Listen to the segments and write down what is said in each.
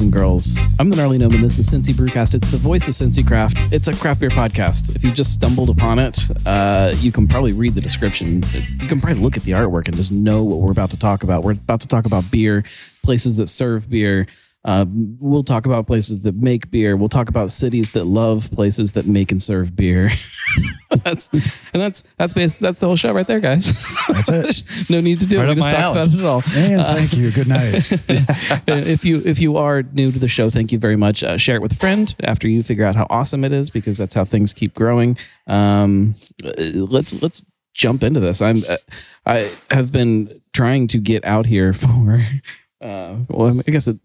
boys and girls. I'm the Gnarly Gnome, and this is Cincy Brewcast. It's the voice of Cincy Craft. It's a craft beer podcast. If you just stumbled upon it, uh, you can probably read the description. You can probably look at the artwork and just know what we're about to talk about. We're about to talk about beer, places that serve beer, uh, we'll talk about places that make beer. We'll talk about cities that love places that make and serve beer. that's and that's that's based, that's the whole show right there, guys. That's it. no need to do Right it. We just talked alley. about it at all. And thank you. Good night. if you if you are new to the show, thank you very much. Uh, share it with a friend after you figure out how awesome it is, because that's how things keep growing. Um, uh, let's let's jump into this. I'm uh, I have been trying to get out here for. Uh, well, I guess it,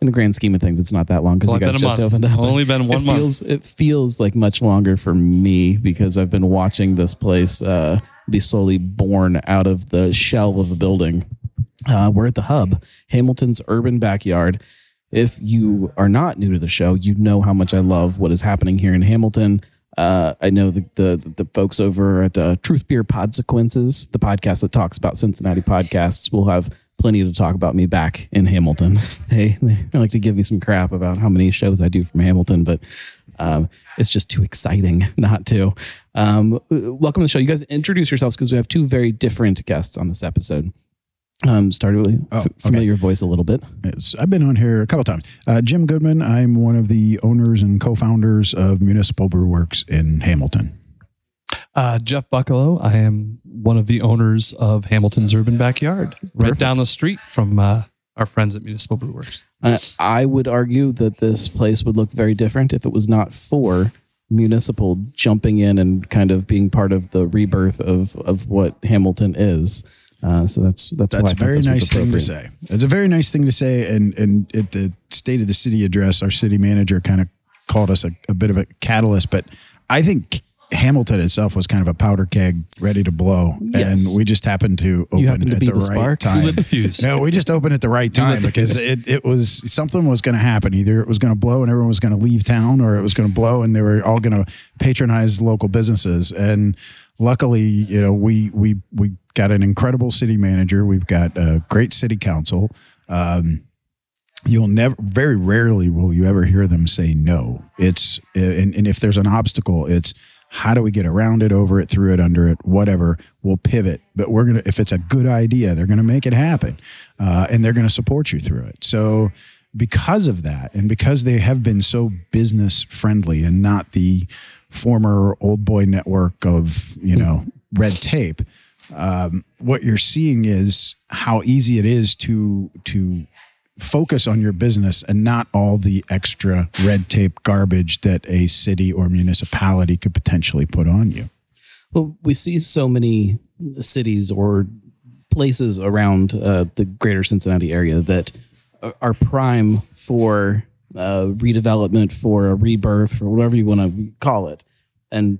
in the grand scheme of things, it's not that long because you guys just opened up. Only been one it month. Feels, it feels like much longer for me because I've been watching this place uh, be slowly born out of the shell of a building. Uh, we're at the hub, Hamilton's urban backyard. If you are not new to the show, you know how much I love what is happening here in Hamilton. Uh, I know the, the the folks over at uh, Truth Beer Podsequences, the podcast that talks about Cincinnati podcasts, will have plenty to talk about me back in Hamilton. They, they like to give me some crap about how many shows I do from Hamilton, but um, it's just too exciting not to. Um, welcome to the show. You guys introduce yourselves because we have two very different guests on this episode. Um, started with Oh, f- okay. familiar voice a little bit. It's- I've been on here a couple times. Uh, Jim Goodman. I'm one of the owners and co-founders of Municipal Brew Works in Hamilton. Uh, Jeff Buckalow. I am one of the owners of Hamilton's Urban Backyard, right Perfect. down the street from uh, our friends at Municipal Brew Works. Uh, I would argue that this place would look very different if it was not for municipal jumping in and kind of being part of the rebirth of of what Hamilton is. Uh, so that's that's, why That's a very nice thing to say. It's a very nice thing to say. And and at the State of the City address, our city manager kind of called us a, a bit of a catalyst. But I think Hamilton itself was kind of a powder keg ready to blow, Yes. and we just happened to open happened to at be the, the right spark? time. You lit the fuse. No, we just opened at the right time the because it, it was something was going to happen. Either it was going to blow and everyone was going to leave town, or it was going to blow and they were all going to patronize local businesses. And luckily, you know, we we we got an incredible city manager. We've got a great city council. Um, you'll never, very rarely will you ever hear them say no. It's and, and if there's an obstacle, it's how do we get around it, over it, through it, under it, whatever. We'll pivot, but we're gonna. If it's a good idea, they're gonna make it happen, uh, and they're gonna support you through it. So because of that, and because they have been so business friendly and not the former old boy network of you know red tape, um, what you're seeing is how easy it is to to focus on your business and not all the extra red tape garbage that a city or municipality could potentially put on you. Well, we see so many cities or places around uh, the greater Cincinnati area that are- prime for uh, redevelopment, for a rebirth, for whatever you want to call it, and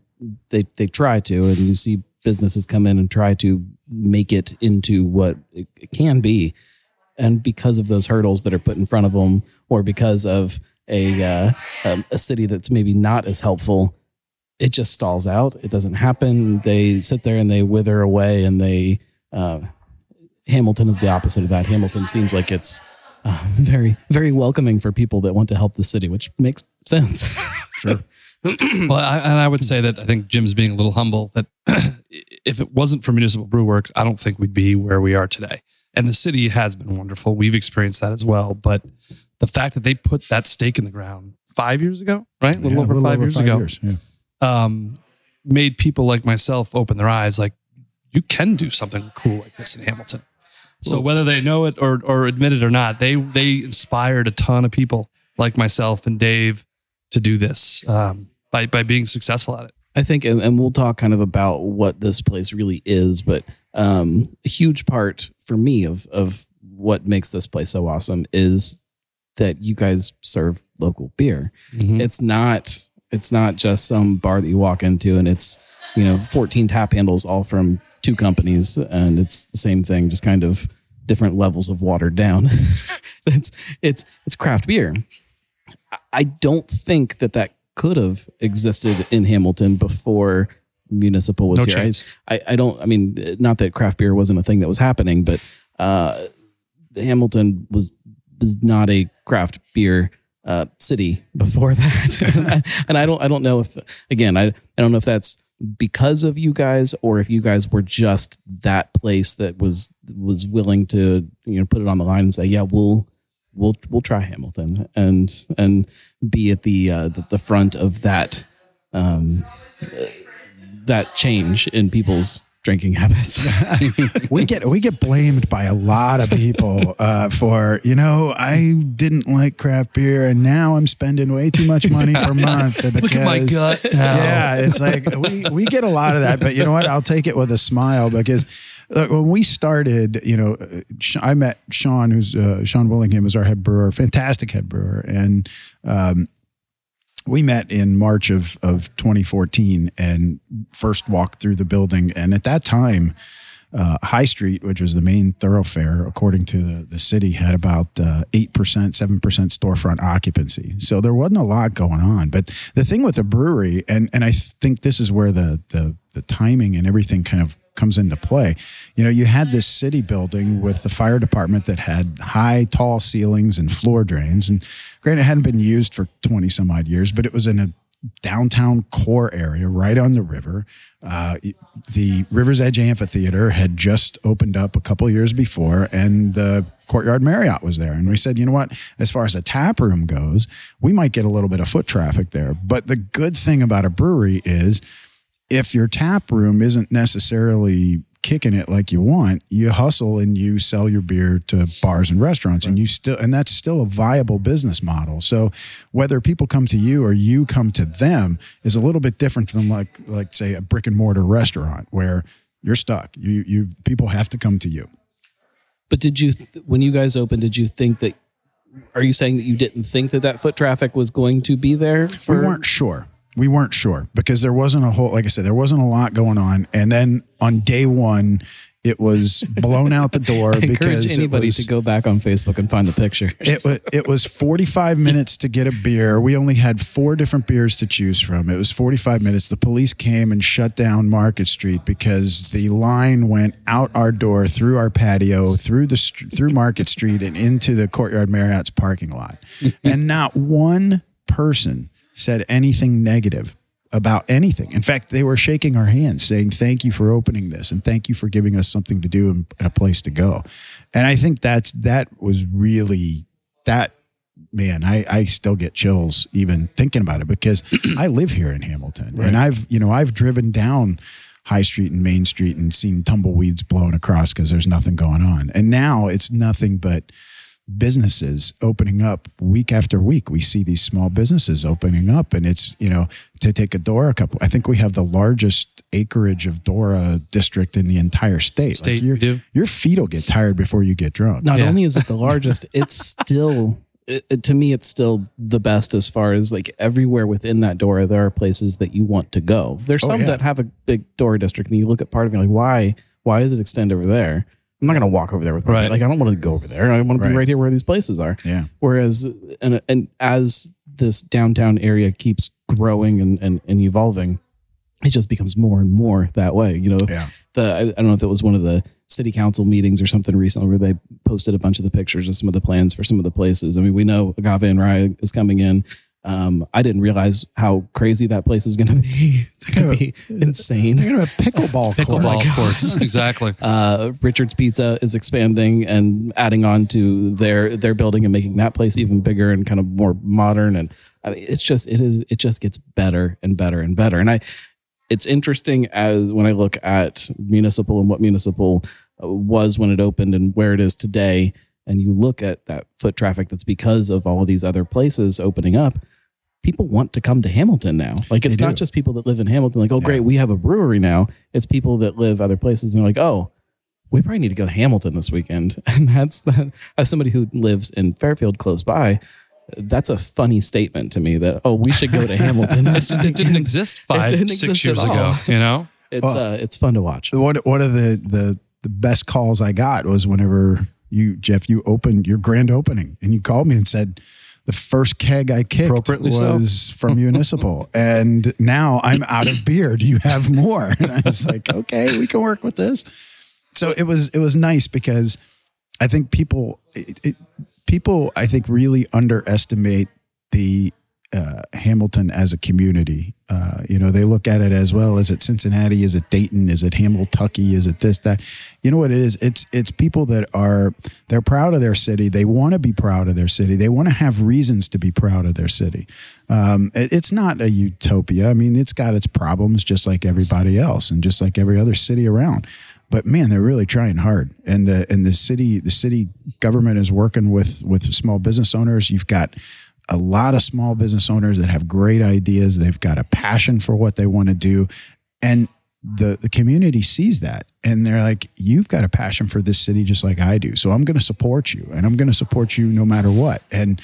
they they try to, and you see businesses come in and try to make it into what it can be, and because of those hurdles that are put in front of them, or because of a uh, um, a city that's maybe not as helpful, it just stalls out. It doesn't happen. They sit there and they wither away, and they. Uh, Hamilton is the opposite of that. Hamilton seems like it's uh, very, very welcoming for people that want to help the city, which makes sense. Sure. well, I, and I would say that I think Jim's being a little humble. That if it wasn't for Municipal Brew Works, I don't think we'd be where we are today. And the city has been wonderful. We've experienced that as well. But the fact that they put that stake in the ground five years ago, right? A little Yeah, over five years ago, years, yeah. um, made people like myself open their eyes. Like you can do something cool like this in Hamilton. So Well- whether they know it or or admit it or not, they they inspired a ton of people like myself and Dave to do this um, by by being successful at it. I think, and, and we'll talk kind of about what this place really is, but um, a huge part for me of of what makes this place so awesome is that you guys serve local beer. It's not it's not just some bar that you walk into and it's you know 14 tap handles all from two companies and it's the same thing, just kind of different levels of watered down. it's it's it's craft beer. I- I don't think that that could have existed in Hamilton before municipal was No here. I- chance. I, I don't. I mean, not that craft beer wasn't a thing that was happening, but uh, Hamilton was was not a craft beer uh, city before that, and, I, and I don't I don't know if again I I don't know if that's because of you guys or if you guys were just that place that was was willing to you know put it on the line and say yeah we'll we'll we'll try Hamilton and and be at the uh, the, the front of that um, that change in people's drinking habits. we get we get blamed by a lot of people uh, for you know I didn't like craft beer and now I'm spending way too much money per month because Look at my gut now. yeah it's like we we get a lot of that but you know what I'll take it with a smile because look, when we started you know I met Sean who's uh, Sean Willingham is our head brewer fantastic head brewer and um, we met in March of, of 2014 and first walked through the building. And at that time, uh, High Street, which was the main thoroughfare, according to the, the city, had about uh, 8%, 7% storefront occupancy. So there wasn't a lot going on. But the thing with the brewery, and, and I think this is where the, the, the timing and everything kind of comes into play. You know, you had this city building with the fire department that had high, tall ceilings and floor drains. And granted, it hadn't been used for 20 some odd years, but it was in a downtown core area right on the river. Uh, the River's Edge Amphitheater had just opened up a couple years before, and the Courtyard Marriott was there. And we said, you know what? As far as a tap room goes, we might get a little bit of foot traffic there. But the good thing about a brewery is if your tap room isn't necessarily kicking it like you want, you hustle and you sell your beer to bars and restaurants and you still and that's still a viable business model. So whether people come to you or you come to them is a little bit different than like like say a brick and mortar restaurant where you're stuck. You you people have to come to you. But did you, th- when you guys opened, did you think that? Are you saying that you didn't think that that foot traffic was going to be there? For, we weren't sure. We weren't sure because there wasn't a whole, like I said, there wasn't a lot going on. And then on day one, it was blown out the door because anybody was- to go back on Facebook and find the picture. it was it was 45 minutes to get a beer. We only had four different beers to choose from. It was 45 minutes. The police came and shut down Market Street because the line went out our door, through our patio, through the through Market Street and into the Courtyard Marriott's parking lot. and not one person said anything negative about anything. In fact, they were shaking our hands saying, Thank you for opening this and thank you for giving us something to do and a place to go. And I think that's that was really that man, I, I still get chills even thinking about it because I live here in Hamilton and I've, you know, I've driven down High Street and Main Street and seen tumbleweeds blown across because there's nothing going on. And now it's nothing but businesses opening up week after week. We see these small businesses opening up, and it's you know to take a Dora couple. I think we have the largest acreage of Dora district in the entire state. State, your, we do. your feet will get tired before you get drunk. Not Yeah. only is it the largest, it's still it, it- to me it's still the best as far as like everywhere within that Dora there are places that you want to go. There's Oh, some yeah. that have a big Dora district and you look at part of it and you're like why why does it extend over there? I'm not going to walk over there with my Right. like I don't want to go over there. I want to be right here where these places are. Yeah. Whereas and and as this downtown area keeps growing and and, and evolving, it just becomes more and more that way. You know, Yeah. the I, I don't know if it was one of the city council meetings or something recently where they posted a bunch of the pictures of some of the plans for some of the places. I mean, we know Agave and Rye is coming in. Um, I didn't realize how crazy that place is going to be. It's going to be insane. They're gonna have pickleball, Pickleball courts. courts. exactly. Uh, Richard's Pizza is expanding and adding on to their their building and making that place even bigger and kind of more modern. And I mean, it's just it is it just gets better and better and better. And I, it's interesting as when I look at municipal and what municipal uh, was when it opened and where it is today, and you look at that foot traffic that's because of all of these other places opening up. People want to come to Hamilton now. Like it's not just people that live in Hamilton. Like, oh, great, we have a brewery now. It's people that live other places, and they're like, oh, we probably need to go to Hamilton this weekend. And that's that, as somebody who lives in Fairfield close by, that's a funny statement to me that, oh, we should go to Hamilton. this it didn't exist five, didn't six exist years ago. You know, It's, Well- uh, it's fun to watch. One one of the the the best calls I got was whenever you Jeff you opened your grand opening and you called me and said the first keg I kicked Appropriately so. was from municipal and now I'm out of beer. Do you have more? And I was like, okay, we can work with this. So it was it was nice because I think people it, it, people I think really underestimate the uh, Hamilton as a community. Uh, you know, they look at it as well. Is it Cincinnati? Is it Dayton? Is it Hamiltucky? Is it this that? You know what it is? It's it's people that are they're proud of their city. They want to be proud of their city. They want to have reasons to be proud of their city. Um, it, it's not a utopia. I mean, it's got its problems just like everybody else, and just like every other city around but man, they're really trying hard. And the and the city the city government is working with with small business owners. You've got a lot of small business owners that have great ideas. They've got a passion for what they want to do. And the, the community sees that and they're like, you've got a passion for this city just like I do. So I'm going to support you and I'm going to support you no matter what. And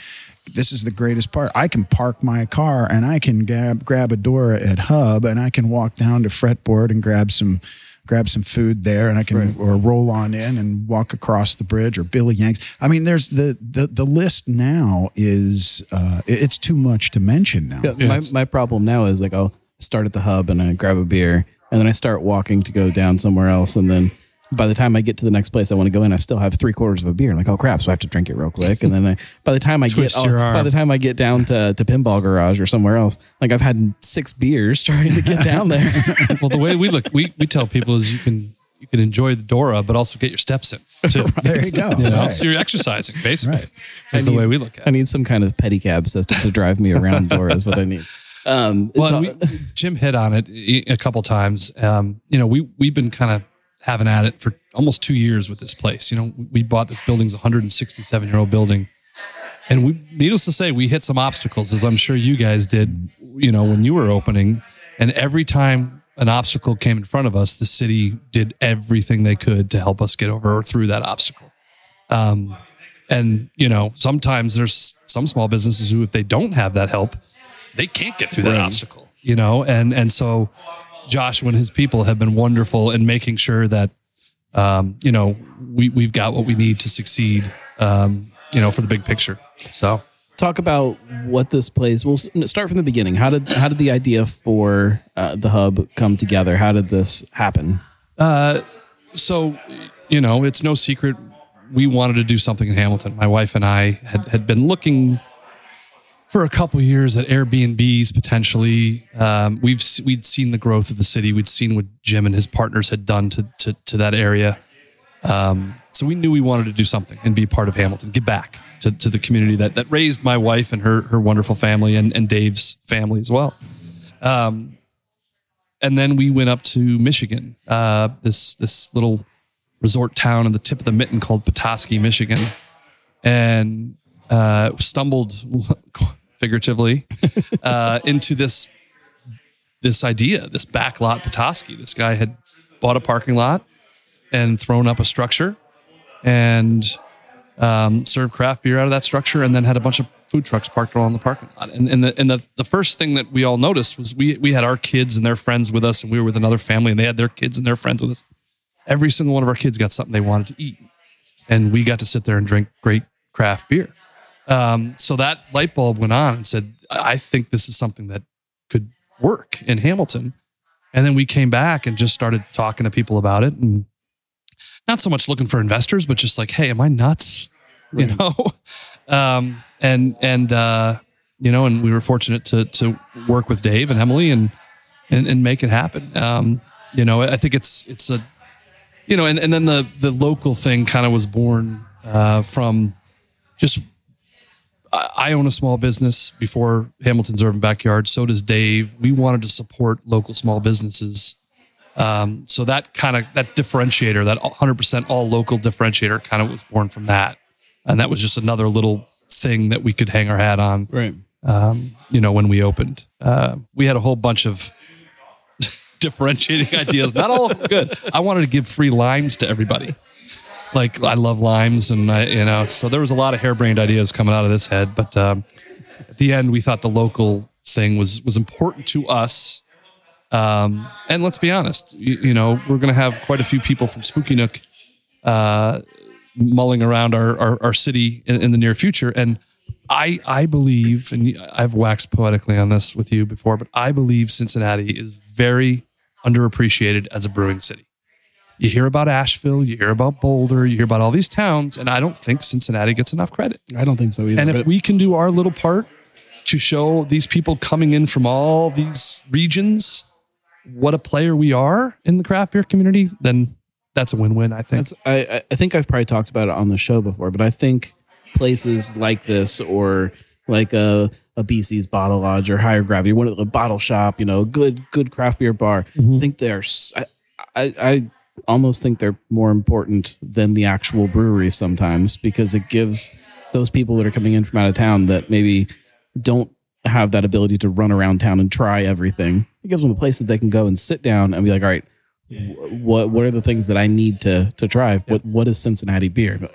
this is the greatest part. I can park my car and I can grab, grab a Dora at Hub and I can walk down to Fretboard and grab some grab some food there and I can right. or roll on in and walk across the bridge or Billy Yanks. I mean, there's the the the list now is uh, it's too much to mention now. Yeah, my my problem now is like I'll start at the hub and I grab a beer and then I start walking to go down somewhere else and then by the time I get to the next place I want to go in, I still have three quarters of a beer. I'm like, oh crap! So I have to drink it real quick. And then I, by the time I get by the time I get down to, to Pinball Garage or somewhere else, like I've had six beers trying to get down there. well, the way we look, we we tell people is you can you can enjoy the Dora, but also get your steps in too. right. There you go. You know, right. so you're exercising basically. Right. That's the way we look at. it. I need some kind of pedicab system to drive me around Dora. Is what I need. Um, well, all, we, Jim hit on it a couple times. Um, you know, we we've been kind of having at it for almost two years with this place. You know, we bought this building's 167 year old building, and we, needless to say, we hit some obstacles, as I'm sure you guys did. You know, when you were opening, and every time an obstacle came in front of us, the city did everything they could to help us get over or through that obstacle. Um, and you know, sometimes there's some small businesses who, if they don't have that help, they can't get through that right. obstacle. You know, and and so Joshua and his people have been wonderful in making sure that um, you know we we've got what we need to succeed. Um, you know, for the big picture. So talk about what this place. We'll start from the beginning. How did how did the idea for uh, the hub come together? How did this happen? Uh, so you know, it's no secret we wanted to do something in Hamilton. My wife and I had had been looking for a couple years at Airbnbs potentially. Um, we've we'd seen the growth of the city. We'd seen what Jim and his partners had done to to, to that area. Um, so we knew we wanted to do something and be part of Hamilton, give back to, to the community that that raised my wife and her her wonderful family and, and Dave's family as well. Um, and then we went up to Michigan, uh, this this little resort town on the tip of the mitten called Petoskey, Michigan, and uh, stumbled figuratively uh, into this this idea, this backlot Petoskey. This guy had bought a parking lot and thrown up a structure and um, served craft beer out of that structure, and then had a bunch of food trucks parked around the parking lot. And, and, the, and the, the first thing that we all noticed was we, we had our kids and their friends with us, and we were with another family, and they had their kids and their friends with us. Every single one of our kids got something they wanted to eat. And we got to sit there and drink great craft beer. Um, so that light bulb went on and said, I think this is something that could work in Hamilton. And then we came back and just started talking to people about it and not so much looking for investors, but just like, hey, am I nuts? Right. You know? um, and, and, uh, you know, and we were fortunate to, to work with Dave and Emily and, and, and make it happen. Um, you know, I think it's, it's a, you know, and, and then the, the local thing kind of was born, uh, from just I own a small business before Hamilton's Urban Backyard. So does Dave. We wanted to support local small businesses. Um, so that kind of that differentiator, that 100% all local differentiator, kind of was born from that, and that was just another little thing that we could hang our hat on. Right. Um, you know, when we opened, uh, we had a whole bunch of differentiating ideas. Not all of them good. I wanted to give free limes to everybody like I love limes, and I, you know, so there was a lot of harebrained ideas coming out of this head. But um, at the end, we thought the local thing was was important to us. Um, and let's be honest, you, you know, we're going to have quite a few people from Spooky Nook uh, mulling around our our, our city in, in the near future, and I I believe, and I've waxed poetically on this with you before, but I believe Cincinnati is very underappreciated as a brewing city. You hear about Asheville, you hear about Boulder, you hear about all these towns, and I don't think Cincinnati gets enough credit. I don't think so either. And if we can do our little part to show these people coming in from all these regions what a player we are in the craft beer community, then that's a win-win. I think. That's I, I- think I've probably talked about it on the show before, but I think places like this or like a a BC's Bottle Lodge or Higher Gravity, one of the bottle shop, you know, good good craft beer bar. Mm-hmm. I think they're s- I, I I almost think they're more important than the actual brewery sometimes because it gives those people that are coming in from out of town that maybe don't have that ability to run around town and try everything. It gives them a place that they can go and sit down and be like, all right, wh- what what are the things that I need to to try? What what is Cincinnati beer?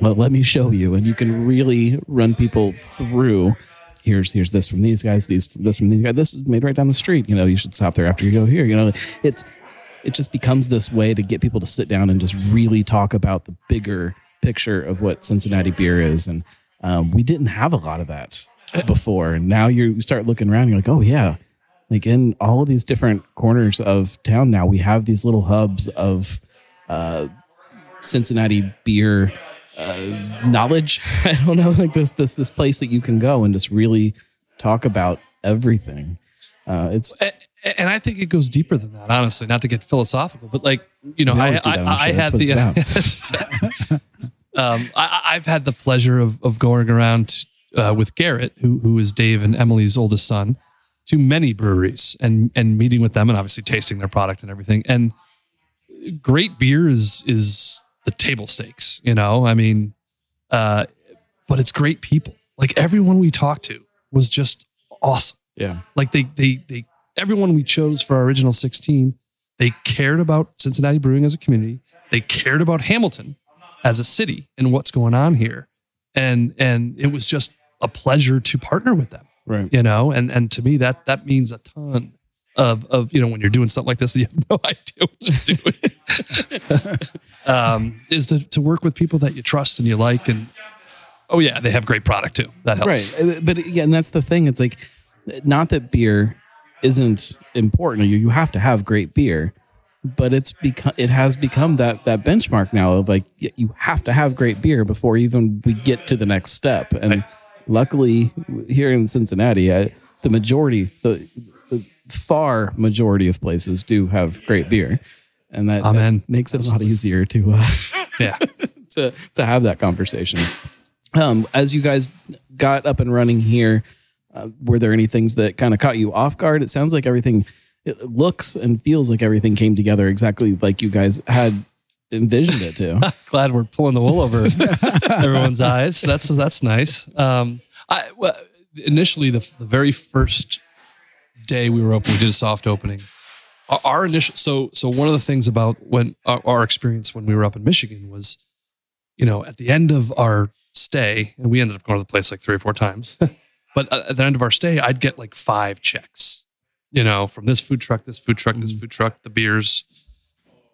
Well, let me show you, and you can really run people through. Here's here's this from these guys, these this from these guys. This is made right down the street. You know, you should stop there after you go here. You know, it's it just becomes this way to get people to sit down and just really talk about the bigger picture of what Cincinnati beer is. And um, we didn't have a lot of that before. And now you start looking around, you're like, oh yeah, like in all of these different corners of town now, we have these little hubs of uh, Cincinnati beer uh, knowledge. I don't know, like this this this place that you can go and just really talk about everything. Uh, it's A- and I think it goes deeper than that, honestly. Not to get philosophical, but like you know, I, I, I had the um, I, have had the pleasure of of going around uh, with Garrett, who who is Dave and Emily's oldest son, to many breweries and and meeting with them and obviously tasting their product and everything. And great beer is is the table stakes. You know, I mean, uh, but it's great people. Like everyone we talked to was just awesome. yeah, Like they they they everyone we chose for our original 16, they cared about Cincinnati brewing as a community. They cared about Hamilton as a city and what's going on here. And and it was just a pleasure to partner with them, right. you know? And and to me that that means a ton of of you know when you're doing something like this you have no idea what you're doing. um is to to work with people that you trust and you like and oh yeah, they have great product too. That helps. Right. But yeah, and that's the thing. It's like, not that beer isn't important. You, you have to have great beer, but it's become it has become that that benchmark now of like you have to have great beer before even we get to the next step. And luckily, here in Cincinnati, I, the majority, the, the far majority of places do have great beer, and that, that makes it a lot easier to. Uh, Yeah. to to have that conversation. Um, as you guys got up and running here, uh, were there any things that kind of caught you off guard? It sounds like everything it looks and feels like everything came together exactly like you guys had envisioned it to. glad we're pulling the wool over everyone's eyes. That's that's nice. Um, I well, initially the the very first day we were open, we did a soft opening. Our, our initial so so one of the things about when our, our experience when we were up in Michigan was, you know, at the end of our stay, and we ended up going to the place like three or four times. But at the end of our stay, I'd get like five checks, you know, from this food truck, this food truck, this food truck, the beers,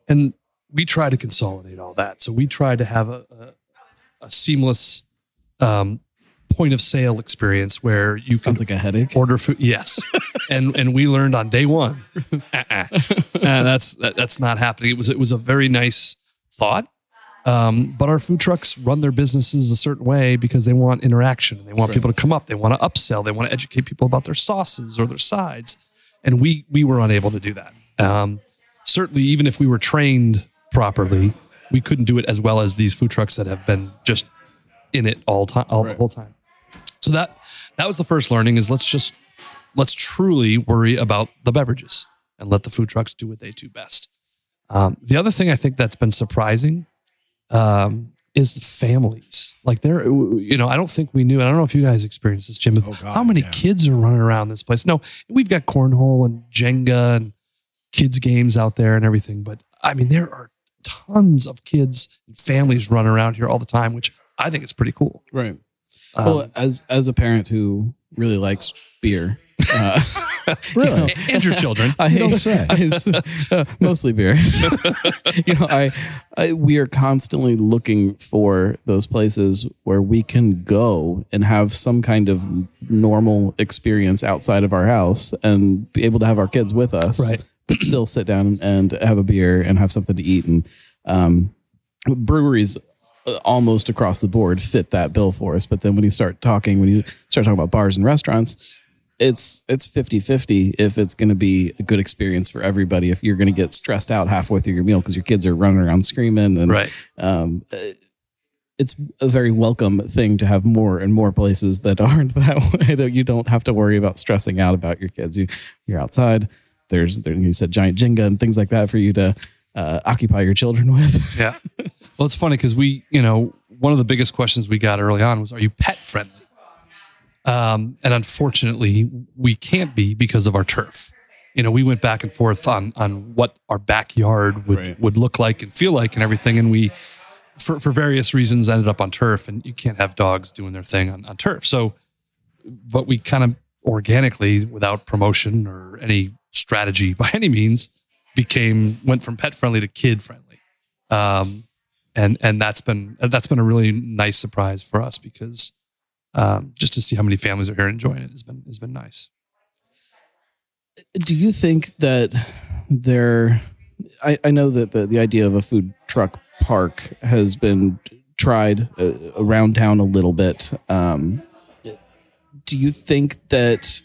and we try to consolidate all that. So we try to have a, a, a seamless um, point of sale experience where you Sounds can like a headache. order food. Yes, and and we learned on day one, uh-uh. Uh, that's that, that's not happening. It was it was a very nice thought. Um, but our food trucks run their businesses a certain way because they want interaction. They want people to come up. They want to upsell. They want to educate people about their sauces or their sides. And we we were unable to do that. Um, certainly, even if we were trained properly, we couldn't do it as well as these food trucks that have been just in it all time, all the whole time. So that that was the first learning is let's just let's truly worry about the beverages and let the food trucks do what they do best. Um, the other thing I think that's been surprising um, is the families. Like there, you know, I don't think we knew. I don't know if you guys experienced this, Jim. Oh, God, how many yeah. kids are running around this place? No, we've got cornhole and Jenga and kids games out there and everything. But I mean, there are tons of kids and families running around here all the time, which I think is pretty cool. Right. Um, well, as as a parent who really likes beer, uh, Really? and your children. I, You don't say. I- uh, mostly beer. you know, I, I we are constantly looking for those places where we can go and have some kind of normal experience outside of our house and be able to have our kids with us. Right. but still sit down and have a beer and have something to eat. And um, breweries uh, almost across the board fit that bill for us. But then when you start talking, when you start talking about bars and restaurants, it's it's 50-50 if it's going to be a good experience for everybody if you're going to get stressed out halfway through your meal because your kids are running around screaming and Right. um, uh, it's a very welcome thing to have more and more places that aren't that way that you don't have to worry about stressing out about your kids you you're outside there's there, you said giant jenga and things like that for you to uh, occupy your children with Yeah. Well, it's funny because we, you know, one of the biggest questions we got early on was, "Are you pet friendly?" Um, and unfortunately, we can't be because of our turf. You know, we went back and forth on on what our backyard would Right. would look like and feel like and everything, and we, for for various reasons, ended up on turf. And you can't have dogs doing their thing on, on turf. So, but we kind of organically, without promotion or any strategy by any means, became went from pet friendly to kid friendly um, and and that's been that's been a really nice surprise for us because um, just to see how many families are here enjoying it has been has been nice. do you think that there I, I know that the, the idea of a food truck park has been tried uh, around town a little bit um, do you think that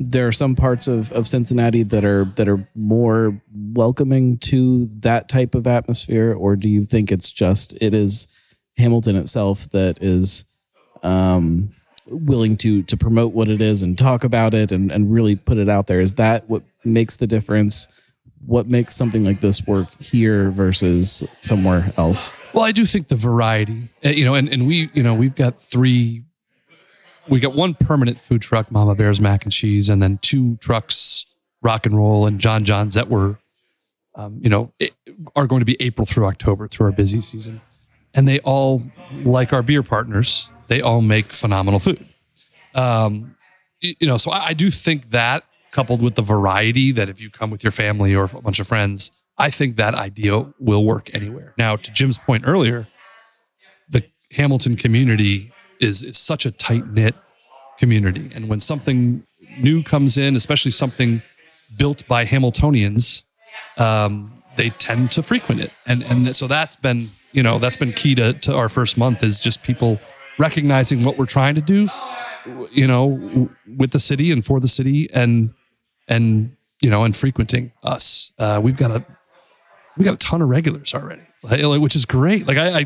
there are some parts of, of Cincinnati that are that are more welcoming to that type of atmosphere, or do you think it's just it is Hamilton itself that is um, willing to to promote what it is and talk about it and, and really put it out there? Is that what makes the difference? What makes something like this work here versus somewhere else? Well, I do think the variety, uh, you know, and, and we, you know, we've got three, we got one permanent food truck, Mama Bear's Mac and Cheese, and then two trucks, Rock and Roll and John John's that were, um, you know, are going to be April through October through our busy season. And they all, like our beer partners, they all make phenomenal food. Um, you know, so I, I do think that coupled with the variety that if you come with your family or a bunch of friends, I think that idea will work anywhere. Now, to Jim's point earlier, the Hamilton community is, is such a tight knit community. And when something new comes in, especially something built by Hamiltonians, um, they tend to frequent it. And, and so that's been, you know, that's been key to, to our first month is just people recognizing what we're trying to do, you know, with the city and for the city and, and, you know, and frequenting us. Uh, we've got a, we got a ton of regulars already, like, which is great. Like I,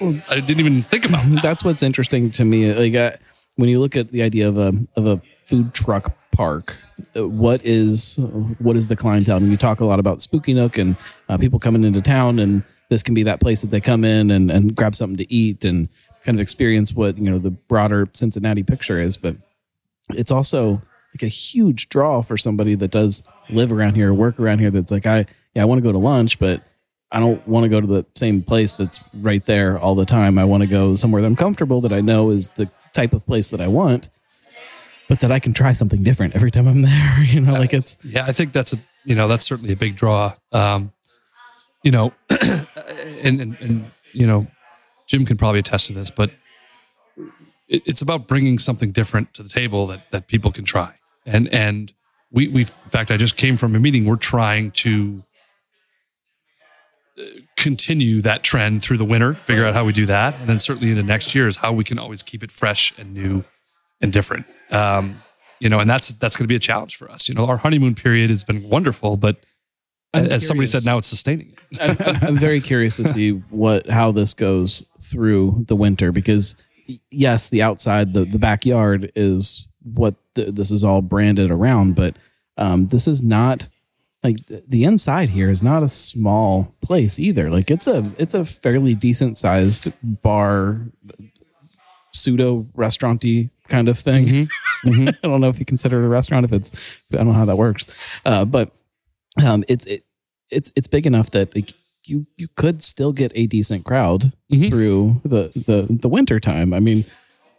I, I didn't even think about that. That's what's interesting to me. Like uh, when you look at the idea of a of a food truck park, uh, what is what is the clientele? I mean, you talk a lot about Spooky Nook and uh, people coming into town, and this can be that place that they come in and, and grab something to eat and kind of experience what you know the broader Cincinnati picture is. But it's also like a huge draw for somebody that does live around here, work around here. That's like, I yeah, I want to go to lunch, but I don't want to go to the same place that's right there all the time. I want to go somewhere that I'm comfortable that I know is the type of place that I want, but that I can try something different every time I'm there. You know, like it's Yeah, I think that's a you know that's certainly a big draw. Um, you know, and, and and you know, Jim can probably attest to this, but it, it's about bringing something different to the table that that people can try. And and we we in fact I just came from a meeting. We're trying to uh, continue that trend through the winter. Figure out how we do that, and then certainly into next year is how we can always keep it fresh and new and different. Um, you know, and that's that's going to be a challenge for us. You know, our honeymoon period has been wonderful, but I'm as somebody said, now it's sustaining it. I'm, I'm- I'm very curious to see what how this goes through the winter because yes, the outside, the the backyard is what th this is all branded around, but um, this is not like the inside here is not a small place either. Like it's a it's a fairly decent sized bar, pseudo restauranty kind of thing. I don't know if you consider it a restaurant if it's I don't know how that works, uh, but um, it's it, it's it's big enough that like you you could still get a decent crowd Mhm. through the the the winter time. I mean,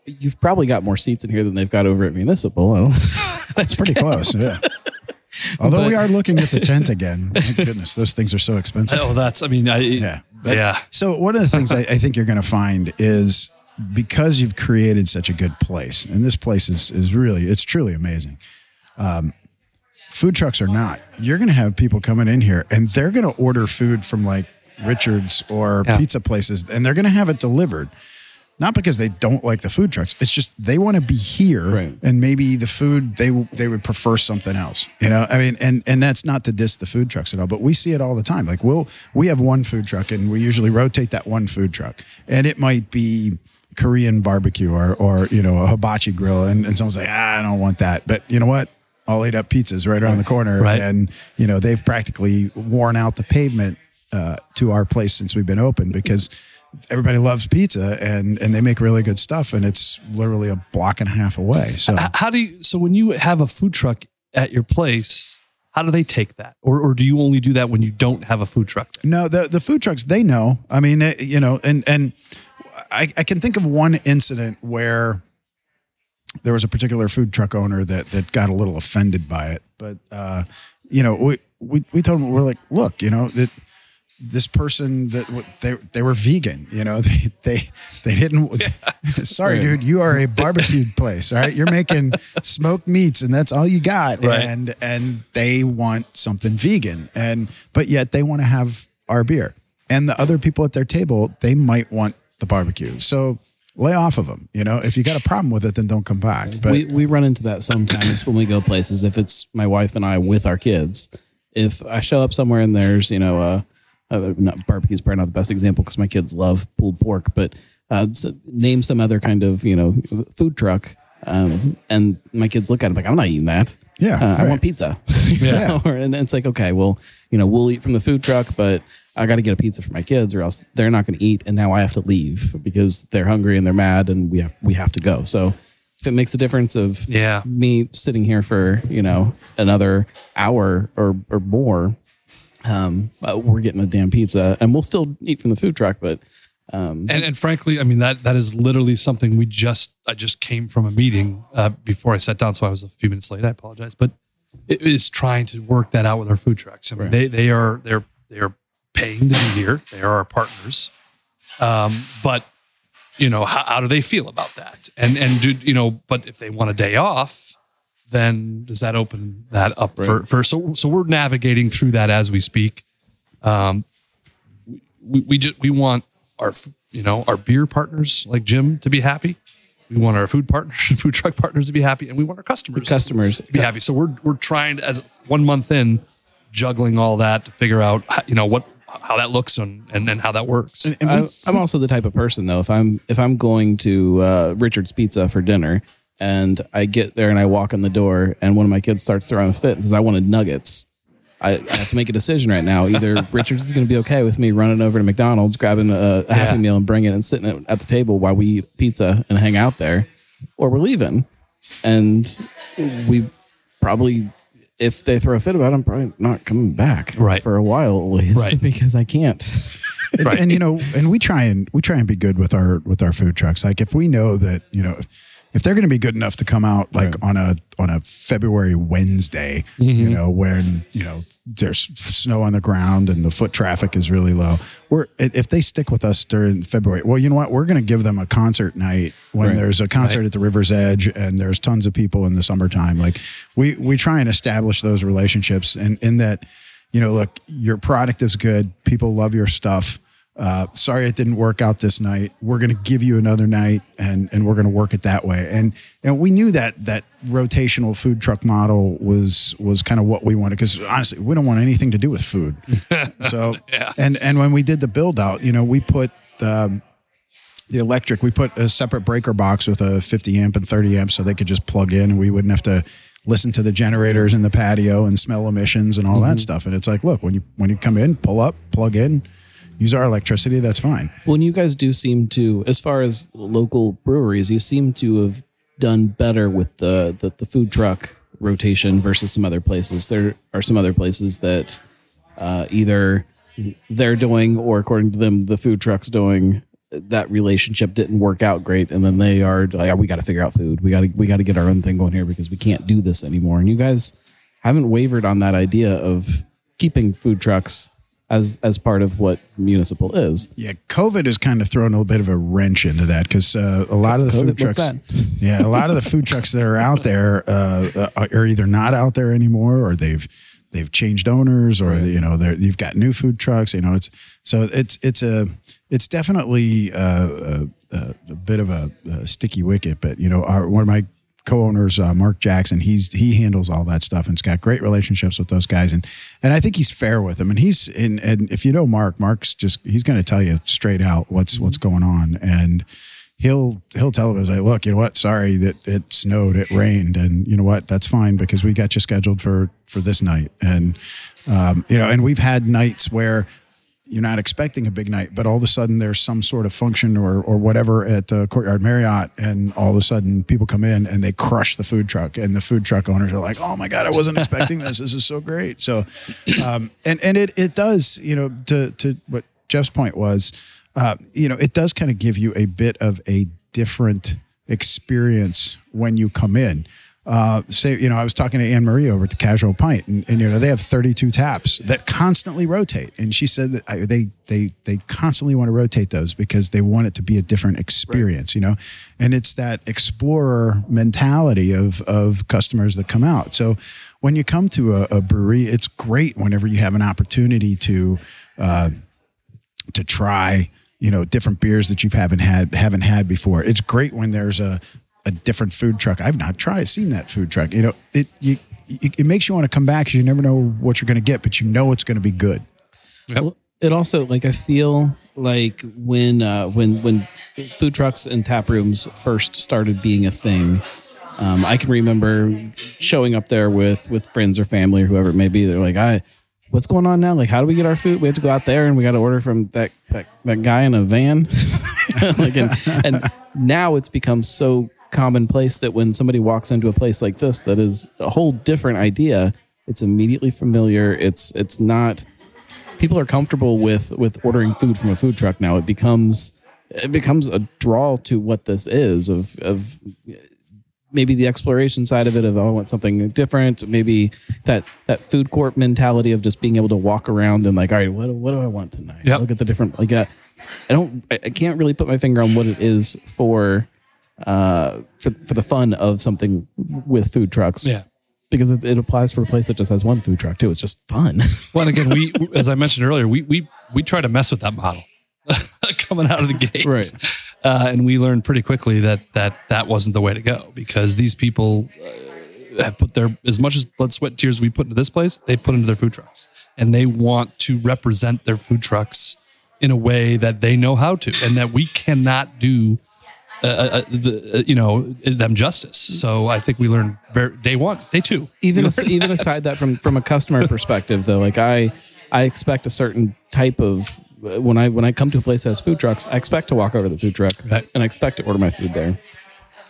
you've probably got more seats in here than they've got over at Municipal. I don't. It's pretty close. Yeah. Although we are looking at the tent again. My goodness, those things are so expensive. Oh, that's. I mean, I, Yeah. But- yeah. So one of the things I, I think you're going to find is because you've created such a good place, and this place is is really it's truly amazing. Um, food trucks or not, you're going to have people coming in here and they're going to order food from like Richards or Yeah. pizza places and they're going to have it delivered. Not because they don't like the food trucks. It's just they want to be here Right. and maybe the food they they would prefer something else. You know, I mean and and that's not to diss the food trucks at all, but we see it all the time. Like we'll we have one food truck and we usually rotate that one food truck. And it might be Korean barbecue or or you know, a hibachi grill and, and someone's like, ah, I don't want that. But you know what? All ate up pizzas right around the corner. Right. And you know, they've practically worn out the pavement uh, to our place since we've been open because everybody loves pizza and and they make really good stuff and it's literally a block and a half away. So How do you? So when you have a food truck at your place, how do they take that, or or do you only do that when you don't have a food truck? no, the the food trucks they know. I mean, eh, you know, and and I, I can think of one incident where there was a particular food truck owner that that got a little offended by it, but uh, you know, we we we told him we're like, look, you know that. This person that they they were vegan, you know they they they didn't. Sorry, Right. dude, you are a barbecued place. All right, you're making smoked meats, and that's all you got. Right. And and they want something vegan, and but yet they want to have our beer. And the other people at their table, they might want the barbecue. So lay off of them. You know, if you got a problem with it, then don't come back. But we, we run into that sometimes when we go places. If it's my wife and I with our kids, if I show up somewhere and there's, you know, uh, uh not barbecue's probably not the best example because my kids love pulled pork, but uh, so name some other kind of, you know, food truck. Um, and my kids look at it like, I'm not eating that. Yeah, Uh, I want pizza. Yeah. know? Or- and it's like, okay, well, you know, we'll eat from the food truck, but I got to get a pizza for my kids, or else they're not going to eat, and now I have to leave because they're hungry and they're mad, and we have we have to go. So if it makes a difference of Yeah. me sitting here for you know another hour or or more, um, uh, we're getting a damn pizza, and we'll still eat from the food truck, but um, And and frankly, I mean that that is literally something we just I just came from a meeting uh, before I sat down, so I was a few minutes late. I apologize, but is trying to work that out with our food trucks. I mean, Right. they they are they're they are paying to be here. They are our partners, um, but you know how, how do they feel about that? And and do you know? But if they want a day off, then does that open that up for for so so we're navigating through that as we speak. Um, we, we just we want our you know our beer partners like Jim to be happy. We want our food partners, food truck partners to be happy, and we want our customers customers to be happy. So we're we're trying to, as one month in, juggling all that to figure out how- you know what how that looks and and, and how that works. and we- I, I'm also the type of person though. If I'm if I'm going to uh, Richard's Pizza for dinner and I get there and I walk in the door and one of my kids starts throwing a fit and says I wanted nuggets, I, I have to make a decision right now. Either Richard's is going to be okay with me running over to McDonald's, grabbing a, a Happy Yeah. Meal and bringing it and sitting at, at the table while we eat pizza and hang out there, or we're leaving. And we probably, if they throw a fit about it, I'm probably not coming back Right. for a while at least Right. because I can't. and, Right. and you know, and we try and we try and be good with our with our food trucks. Like if we know that you know if they're going to be good enough to come out like on a on a February Wednesday, you mm-hmm. know, when you know there's snow on the ground and the foot traffic is really low. We're if they stick with us during February, well, you know what? We're going to give them a concert night when Right. there's a concert at the River's Edge and there's tons of people in the summertime. Like we we try and establish those relationships and in that, you know, look, your product is good, people love your stuff. Uh, sorry it didn't work out this night. We're going to give you another night, and and we're going to work it that way. And and we knew that that rotational food truck model was was kind of what we wanted because honestly, we don't want anything to do with food. So and and when we did the build out, you know, we put um, the electric. We put a separate breaker box with a 50 amp and 30 amp, so they could just plug in, and we wouldn't have to listen to the generators in the patio and smell emissions and all that stuff. And it's like, look, when you when you come in, pull up, plug in, use our electricity. That's fine. Well, and you guys do seem to, as far as local breweries, you seem to have done better with the, the, the food truck rotation versus some other places. There are some other places that uh, either they're doing or according to them, the food truck's doing. That relationship didn't work out great, and then they are like, "Oh, "We got to figure out food. We got to we got to get our own thing going here because we can't do this anymore." And you guys haven't wavered on that idea of keeping food trucks as as part of what municipal is. Yeah, COVID has kind of thrown a bit of a wrench into that because uh, a lot of the COVID, food trucks, yeah, a lot of the food trucks that are out there uh, uh, are either not out there anymore or they've they've changed owners or you know they're, you've got new food trucks. You know, it's so it's it's a it's definitely uh, a, a bit of a, a sticky wicket. But you know, our, one of my co-owners uh, Mark Jackson he's he handles all that stuff and's got great relationships with those guys. And and I think he's fair with them. And he's in and if you know Mark Mark's just he's going to tell you straight out what's what's going on. And he'll he'll tell them as I look you know what? Sorry that it snowed it rained and you know what? That's fine because we got you scheduled for for this night. And um, you know and we've had nights where you're not expecting a big night, but all of a sudden there's some sort of function or or whatever at the Courtyard Marriott, and all of a sudden people come in and they crush the food truck, and the food truck owners are like, "Oh my god, I wasn't expecting this. This is so great." So, um, and and it it does, you know, to to what Jeff's point was, uh, you know, it does kind of give you a bit of a different experience when you come in uh, say, you know, I was talking to Anne Marie over at the Casual Pint, and, and you know they have 32 taps that constantly rotate, and she said that I, they they they constantly want to rotate those because they want it to be a different experience, you know, and it's that explorer mentality of of customers that come out. So when you come to a, a brewery, it's great whenever you have an opportunity to uh, to try you know different beers that you haven't had haven't had before. It's great when there's a a different food truck. I've not tried seen that food truck. You know, it you, it, it makes you want to come back because you never know what you're going to get, but you know it's going to be good. Yep. Well, it also like I feel like when uh, when when food trucks and tap rooms first started being a thing, um, I can remember showing up there with with friends or family or whoever it may be. They're like, "I, what's going on now? Like, how do we get our food? We have to go out there and we got to order from that that, that guy in a van." like, and, and now it's become so commonplace that when somebody walks into a place like this that is a whole different idea, it's immediately familiar. It's it's not people are comfortable with with ordering food from a food truck now. It becomes it becomes a draw to what this is of of maybe the exploration side of it of oh, I want something different. Maybe that that food court mentality of just being able to walk around and like, all right, what what do I want tonight? Yep. Look at the different like uh, I don't I I can't really put my finger on what it is for uh for for the fun of something with food trucks Yeah. because it, it applies for a place that just has one food truck too. It's just fun. Well, and again, we, as I mentioned earlier, we we we try to mess with that model coming out of the gate, Right. Uh, and we learned pretty quickly that that that wasn't the way to go because these people uh, have put their as much as blood, sweat, tears we put into this place, they put into their food trucks, and they want to represent their food trucks in a way that they know how to, and that we cannot do. Uh, uh, the, uh, you know them justice. So I think we learned very, day one, day two. even as, even aside that from from a customer perspective though like i i expect a certain type of when i when i come to a place that has food trucks i expect to walk over to the food truck Right. and i expect to order my food there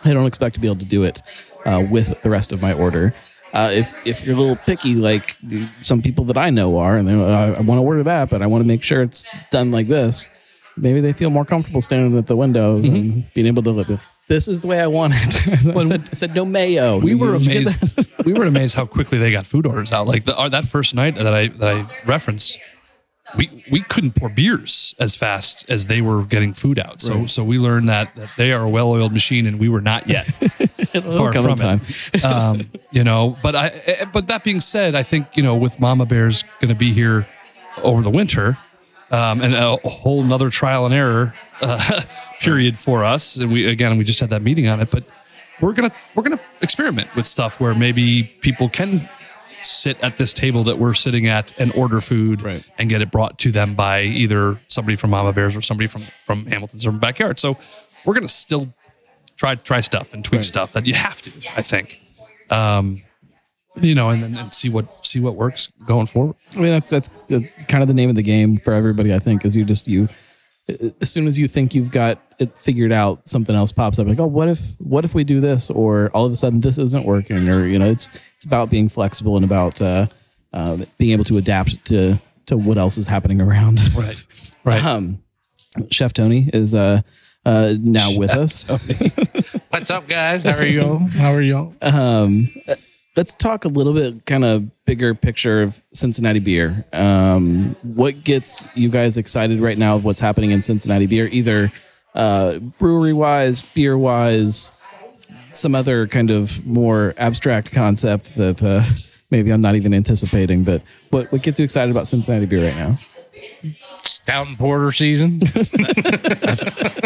i don't expect to be able to do it uh, with the rest of my order uh, if if you're a little picky like some people that i know are and they, uh, i want to order that but i want to make sure it's done like this maybe they feel more comfortable standing at the window and being able to look this is the way I want it. I, said, I said no mayo. we were Did you get amazed. we were amazed how quickly they got food orders out. Like the, that first night that I that I referenced, we we couldn't pour beers as fast as they were getting food out. So so we learned that that they are a well-oiled machine, and we were not yet. far from it. Um, you know, but I eh, but that being said, I think you know with Mama Bear's going to be here over the winter. Um, and a whole nother trial and error uh, period for us. And we again, we just had that meeting on it, but we're gonna we're gonna experiment with stuff where maybe people can sit at this table that we're sitting at and order food Right. and get it brought to them by either somebody from Mama Bears or somebody from from Hamilton's or from backyard. So we're gonna still try try stuff and tweak Right. stuff that you have to. I think, um, you know, and then and see what see what works going forward. I mean, that's that's uh, kind of the name of the game for everybody. I think is you just you. As soon as you think you've got it figured out, something else pops up. Like, oh, what if what if we do this? Or all of a sudden this isn't working. Or you know, it's it's about being flexible and about uh, uh, being able to adapt to to what else is happening around. Right. Right. Um, Chef Tony is uh, uh, now with us. What's up, guys? How are you? How are y'all? Um, let's talk a little bit kind of bigger picture of Cincinnati beer. Um, what gets you guys excited right now of what's happening in Cincinnati beer, either uh, brewery wise, beer wise, some other kind of more abstract concept that uh, maybe I'm not even anticipating. But what what gets you excited about Cincinnati beer right now? Stout and porter season.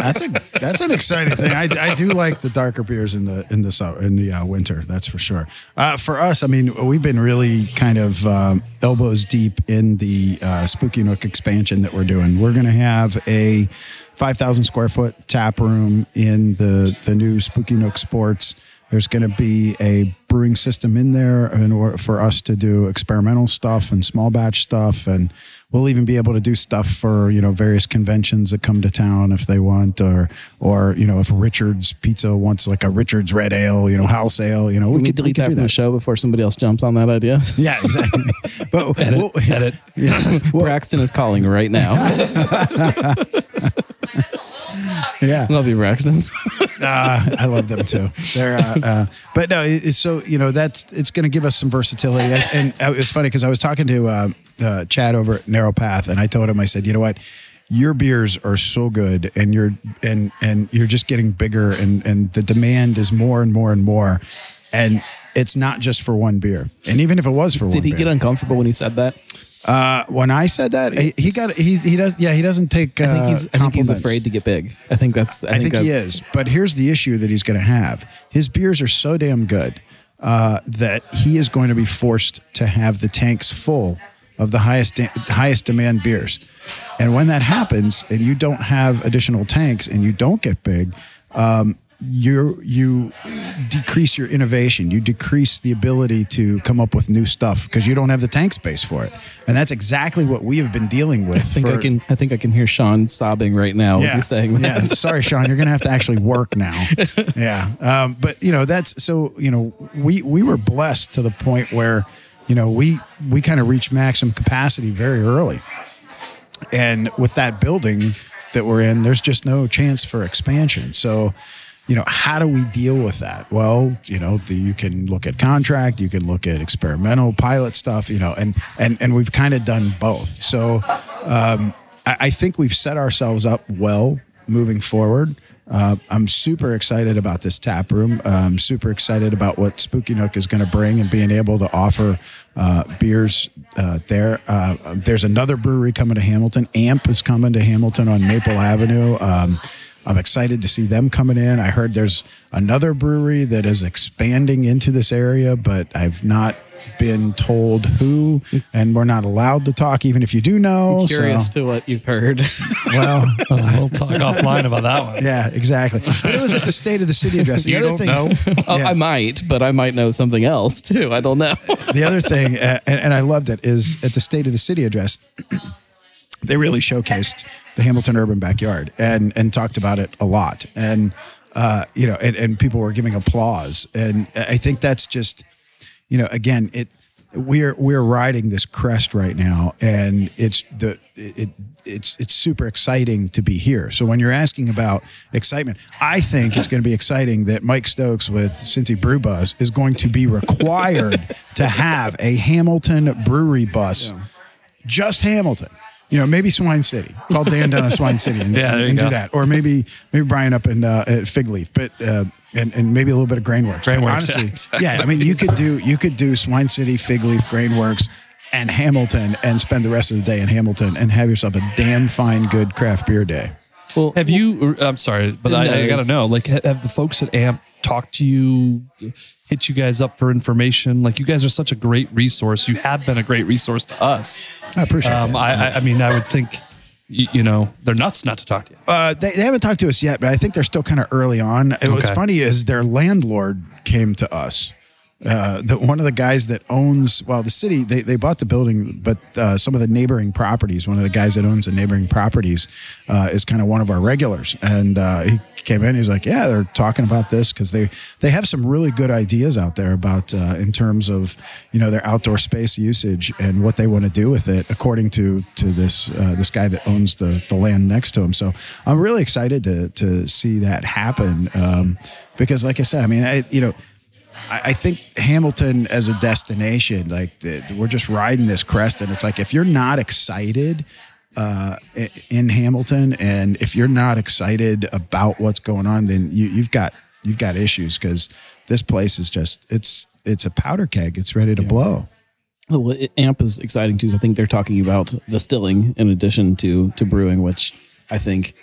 That's a that's an exciting thing. I, I do like the darker beers in the in the in the uh, winter. That's for sure. Uh, for us, I mean, we've been really kind of um, elbows deep in the uh, Spooky Nook expansion that we're doing. We're going to have a five thousand square foot tap room in the the new Spooky Nook Sports. There's going to be a brewing system in there in order for us to do experimental stuff and small batch stuff, and we'll even be able to do stuff for you know various conventions that come to town if they want, or or you know if Richard's Pizza wants like a Richard's Red Ale, you know house ale, you know We, we, can could delete we that could from do the show before somebody else jumps on that idea. Yeah, exactly. but we'll- Edit. yeah, well, Braxton is calling right now. Yeah. Love you, Braxton. uh, I love them too. They're, uh, uh, but no, it's so you know that's it's going to give us some versatility. And, and uh, it's funny because I was talking to uh, uh, Chad over at Narrow Path, and I told him I said, you know what, your beers are so good, and you're and and you're just getting bigger, and and the demand is more and more and more, and it's not just for one beer. And even if it was for one, Did he beer, get uncomfortable when he said that? Uh, when I said that, he, he got he he does yeah he doesn't take. Uh, I think he's I think he's afraid to get big. I think that's I, I think, he that's- is. But here's the issue that he's going to have: his beers are so damn good uh, that he is going to be forced to have the tanks full of the highest de- highest demand beers. And when that happens, and you don't have additional tanks, and you don't get big. Um, you you decrease your innovation. You decrease the ability to come up with new stuff because you don't have the tank space for it, and that's exactly what we have been dealing with. I think I can I think I can hear Sean sobbing right now you saying that. yeah. Sorry, Sean, you're going to have to actually work now. yeah. Um, but you know, that's so, you know, we, we were blessed to the point where, you know, we, we kind of reached maximum capacity very early. And with that building that we're in, there's just no chance for expansion. So, you know, how do we deal with that? Well, you know, the, you can look at contract, you can look at experimental pilot stuff, you know, and and and we've kind of done both. So, um, I, I think we've set ourselves up well moving forward. Uh, I'm super excited about this tap room. I'm super excited about what Spooky Nook is going to bring and being able to offer uh, beers uh, there. Uh, there's another brewery coming to Hamilton. Amp is coming to Hamilton on Maple Avenue. Um, I'm excited to see them coming in. I heard there's another brewery that is expanding into this area, but I've not been told who, and we're not allowed to talk, even if you do know. Curious so, to what you've heard. well, we'll talk offline about that one. yeah, exactly. But it was at the State of the City address. The You other don't thing, know. Yeah. I might, but I might know something else too. I don't know. the other thing, uh, and, and I loved it, is at the State of the City address, they really showcased the Hamilton urban backyard and and talked about it a lot. And uh, you know, and, and people were giving applause. And I think that's just, you know, again, it we're we're riding this crest right now, and it's the it. It's it's super exciting to be here. So when you're asking about excitement, I think it's going to be exciting that Mike Stokes with Cincy Brew Bus is going to be required to have a Hamilton brewery bus just Hamilton. You know, maybe Swine City. Call Dan down to Swine City and, Yeah, there and do that. Or maybe maybe Brian up in uh, at Fig Leaf, but uh, and and maybe a little bit of Grainworks. But Grainworks, yeah, honestly, exactly. yeah. I mean, you could do you could do Swine City, Fig Leaf, Grainworks, and Hamilton, and spend the rest of the day in Hamilton and have yourself a damn fine, good craft beer day. Well, Have you? I'm sorry, but No, I, I got to know. Like, have the folks at AMP talked to you, hit you guys up for information? Like, you guys are such a great resource. You have been a great resource to us. I appreciate Um, that. I, I, I mean, I would think, you, know, they're nuts not to talk to you. Uh, they, they haven't talked to us yet, but I think they're still kind of early on. Uh, What's funny is their landlord came to us. Uh, the, one of the guys that owns, well, the city, they, they bought the building, but uh, some of the neighboring properties, one of the guys that owns the neighboring properties uh, is kind of one of our regulars. And uh, he came in, he's like, yeah, they're talking about this because they, they have some really good ideas out there about uh, in terms of, you know, their outdoor space usage and what they want to do with it, according to to this uh, this guy that owns the, the land next to him. So I'm really excited to, to see that happen um, because, like I said, I mean, I, you know, I, I think Hamilton as a destination, like the, we're just riding this crest, and it's like if you're not excited uh, in Hamilton, and if you're not excited about what's going on, then you, you've got you've got issues because this place is just it's it's a powder keg. It's ready to blow. Oh, Well, it- AMP is exciting too. 'cause I think they're talking about distilling in addition to to brewing, which I think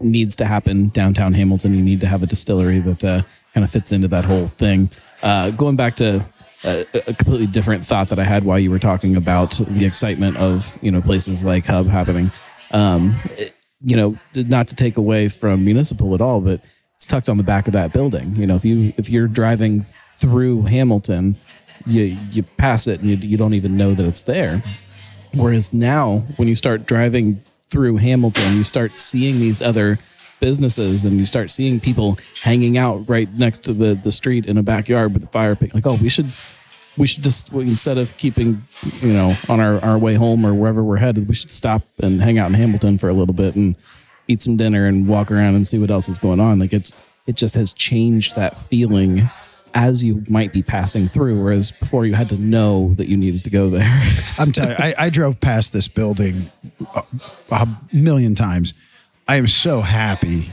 needs to happen downtown Hamilton. You need to have a distillery that uh, kind of fits into that whole thing. Uh, going back to a, a completely different thought that I had while you were talking about the excitement of you know places like Hub happening. Um, it- you know, not to take away from municipal at all, but it's tucked on the back of that building. You know, if you if you're driving through Hamilton, you you pass it and you, you don't even know that it's there. Whereas now, when you start driving through Hamilton, you start seeing these other businesses and you start seeing people hanging out right next to the, the street in a backyard with a fire pit. Like, oh, we should we should just instead of keeping you know on our, our way home or wherever we're headed, we should stop and hang out in Hamilton for a little bit and eat some dinner and walk around and see what else is going on. Like it's it just has changed that feeling as you might be passing through, whereas before you had to know that you needed to go there. I'm telling you, I, I drove past this building a, a million times. I am so happy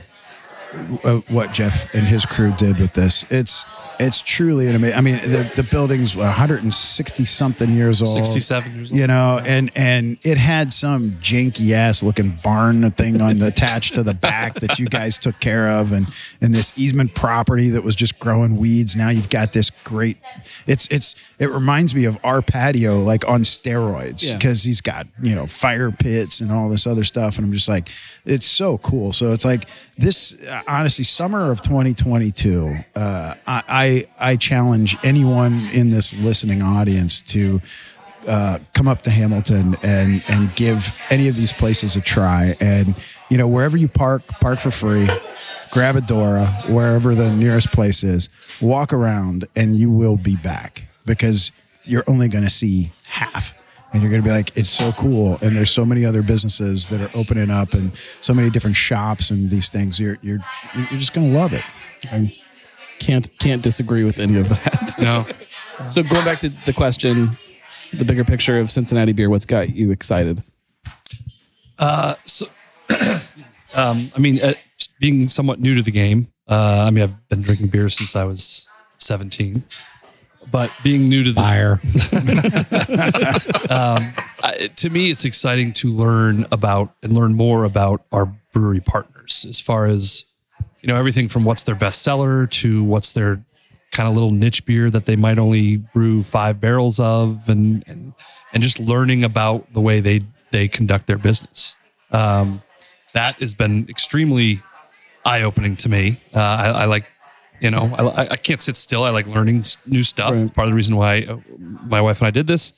what Jeff and his crew did with this. It's it's truly an amazing. I mean, the, the building's 160 something years old. 67 years old. You know, and and it had some janky ass looking barn thing on the attached to the back that you guys took care of, and and this easement property that was just growing weeds. Now you've got this great. It's it's it reminds me of our patio like on steroids Yeah. because he's got you know fire pits and all this other stuff, and I'm just like, it's so cool. So it's like this honestly summer of 2022. Uh, I, I I challenge anyone in this listening audience to uh, come up to Hamilton and and give any of these places a try. And you know, wherever you park, park for free. Grab a Dora, wherever the nearest place is. Walk around, and you will be back because you're only going to see half. And you're going to be like, it's so cool. And there's so many other businesses that are opening up, and so many different shops and these things. You're you're you're just going to love it. I can't can't disagree with any of that. No. So going back to the question, the bigger picture of Cincinnati beer, what's got you excited? Uh, so, um, I mean, uh, being somewhat new to the game, uh, I mean, I've been drinking beer since I was 17, but being new to the Fire. um, I, to me, it's exciting to learn about and learn more about our brewery partners as far as, you know, everything from what's their best seller to what's their kind of little niche beer that they might only brew five barrels of and, and, and just learning about the way they, they conduct their business. Um, that has been extremely eye opening to me. Uh, I, I like, you know, I, I can't sit still. I like learning new stuff. Right. It's part of the reason why uh, my wife and I did this,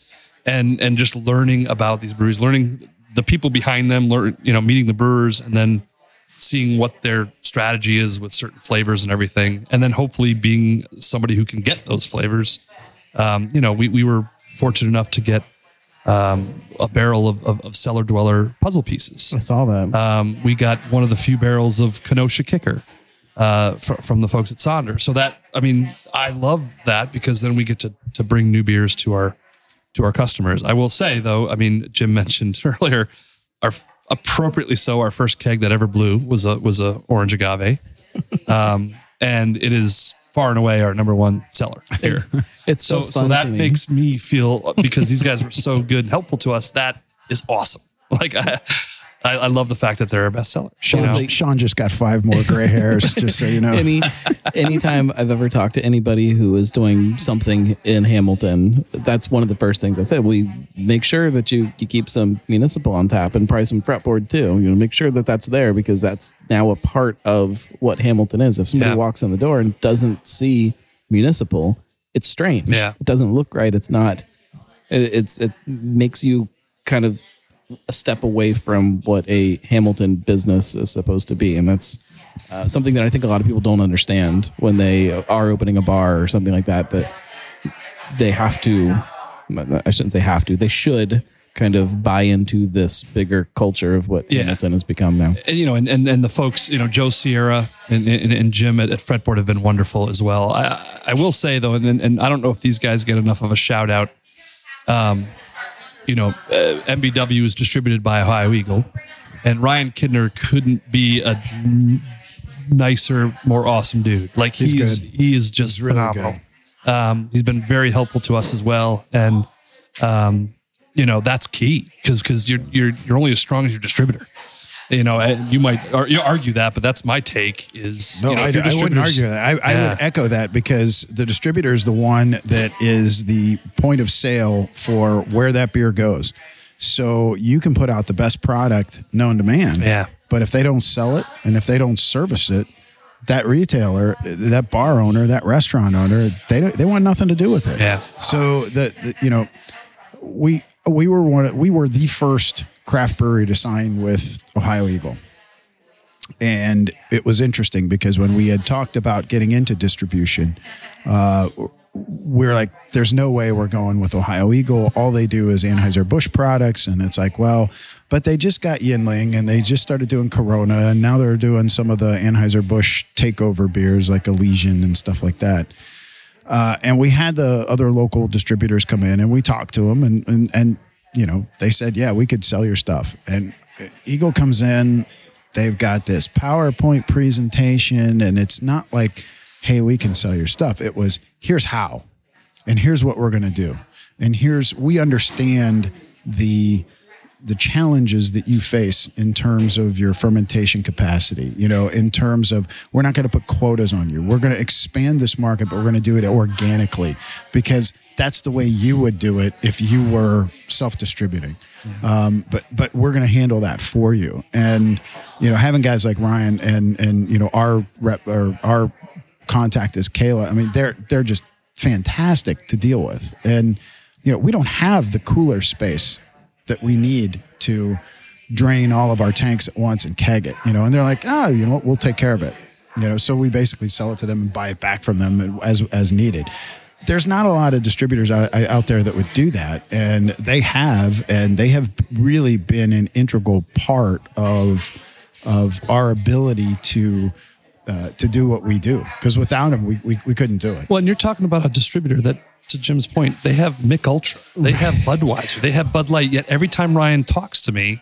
and and just learning about these breweries, learning the people behind them, learn, you know, meeting the brewers, and then seeing what their strategy is with certain flavors and everything, and then hopefully being somebody who can get those flavors. Um, you know, we we were fortunate enough to get um, a barrel of, of, of cellar dweller puzzle pieces. I saw that. Um, we got one of the few barrels of Kenosha Kicker uh, fr- from the folks at Sonder. So that I mean, I love that because then we get to to bring new beers to our to our customers. I will say though, I mean, Jim mentioned earlier, our appropriately so, our first keg that ever blew was a was a orange agave, um, and it is far and away our number one seller here. it's, it's so, So, fun so that me. makes me feel because these guys were so good and helpful to us. That is awesome. Like I, I, I love the fact that they're a bestseller. Sean, like- Sean just got five more gray hairs, just so you know. any anytime I've ever talked to anybody who is doing something in Hamilton, that's one of the first things I said. We make sure that you, you keep some municipal on tap and probably some fretboard too. You know, make sure that that's there because that's now a part of what Hamilton is. If somebody Yeah. walks in the door and doesn't see municipal, it's strange. Yeah. it doesn't look right. It's not. It, it's it makes you kind of a step away from what a Hamilton business is supposed to be, and that's uh, something that I think a lot of people don't understand when they are opening a bar or something like that. That they have to, I shouldn't say have to, they should kind of buy into this bigger culture of what Yeah. Hamilton has become now. and, you know, and, and, and the folks, you know, Joe Sierra and, and, and Jim at, at Fretboard have been wonderful as well. I, I will say though, and, and I don't know if these guys get enough of a shout out. Um, you know, uh, MBW is distributed by Ohio Eagle, and Ryan Kidner couldn't be a n- nicer, more awesome dude. Like he's, He's good. he is just really phenomenal. Um, he's been very helpful to us as well, and um, you know that's key because because you're you're you're only as strong as your distributor. You know, eh, you might ar- you argue that, but that's my take. Is No, you know, I, I wouldn't argue that. I, I Yeah. would echo that because the distributor is the one that is the point of sale for where that beer goes. So you can put out the best product known to man. Yeah. But if they don't sell it and if they don't service it, that retailer, that bar owner, that restaurant owner, they don't, they want nothing to do with it. Yeah. So the, the you know, we we were one we were the first craft brewery to sign with Ohio Eagle. And it was interesting because when we had talked about getting into distribution, uh, we are like, there's no way we're going with Ohio Eagle. All they do is Anheuser-Busch products. And it's like, well, but they just got Yuengling and they just started doing Corona. And now they're doing some of the Anheuser-Busch takeover beers like Elysian and stuff like that. Uh, and we had the other local distributors come in and we talked to them and, and, and, you know, they said, yeah, we could sell your stuff. And Eagle comes in, they've got this PowerPoint presentation and it's not like, hey, we can sell your stuff. It was, here's how, and here's what we're going to do. And here's, we understand the, the challenges that you face in terms of your fermentation capacity, you know, in terms of we're not going to put quotas on you. We're going to expand this market, but we're going to do it organically because that's the way you would do it if you were self-distributing. Um, but but we're going to handle that for you. And you know, having guys like Ryan and and you know our rep or our contact is Kayla. I mean, they're they're just fantastic to deal with. And you know, we don't have the cooler space that we need to drain all of our tanks at once and keg it, you know. And they're like, oh, you know what, we'll take care of it, you know. So we basically sell it to them and buy it back from them as as needed. There's not a lot of distributors out, out there that would do that, and they have, and they have really been an integral part of of our ability to uh, to do what we do. Because without them, we, we we couldn't do it. Well, and you're talking about a distributor that, to Jim's point, they have Mich Ultra, they have Budweiser, they have Bud Light. Yet every time Ryan talks to me,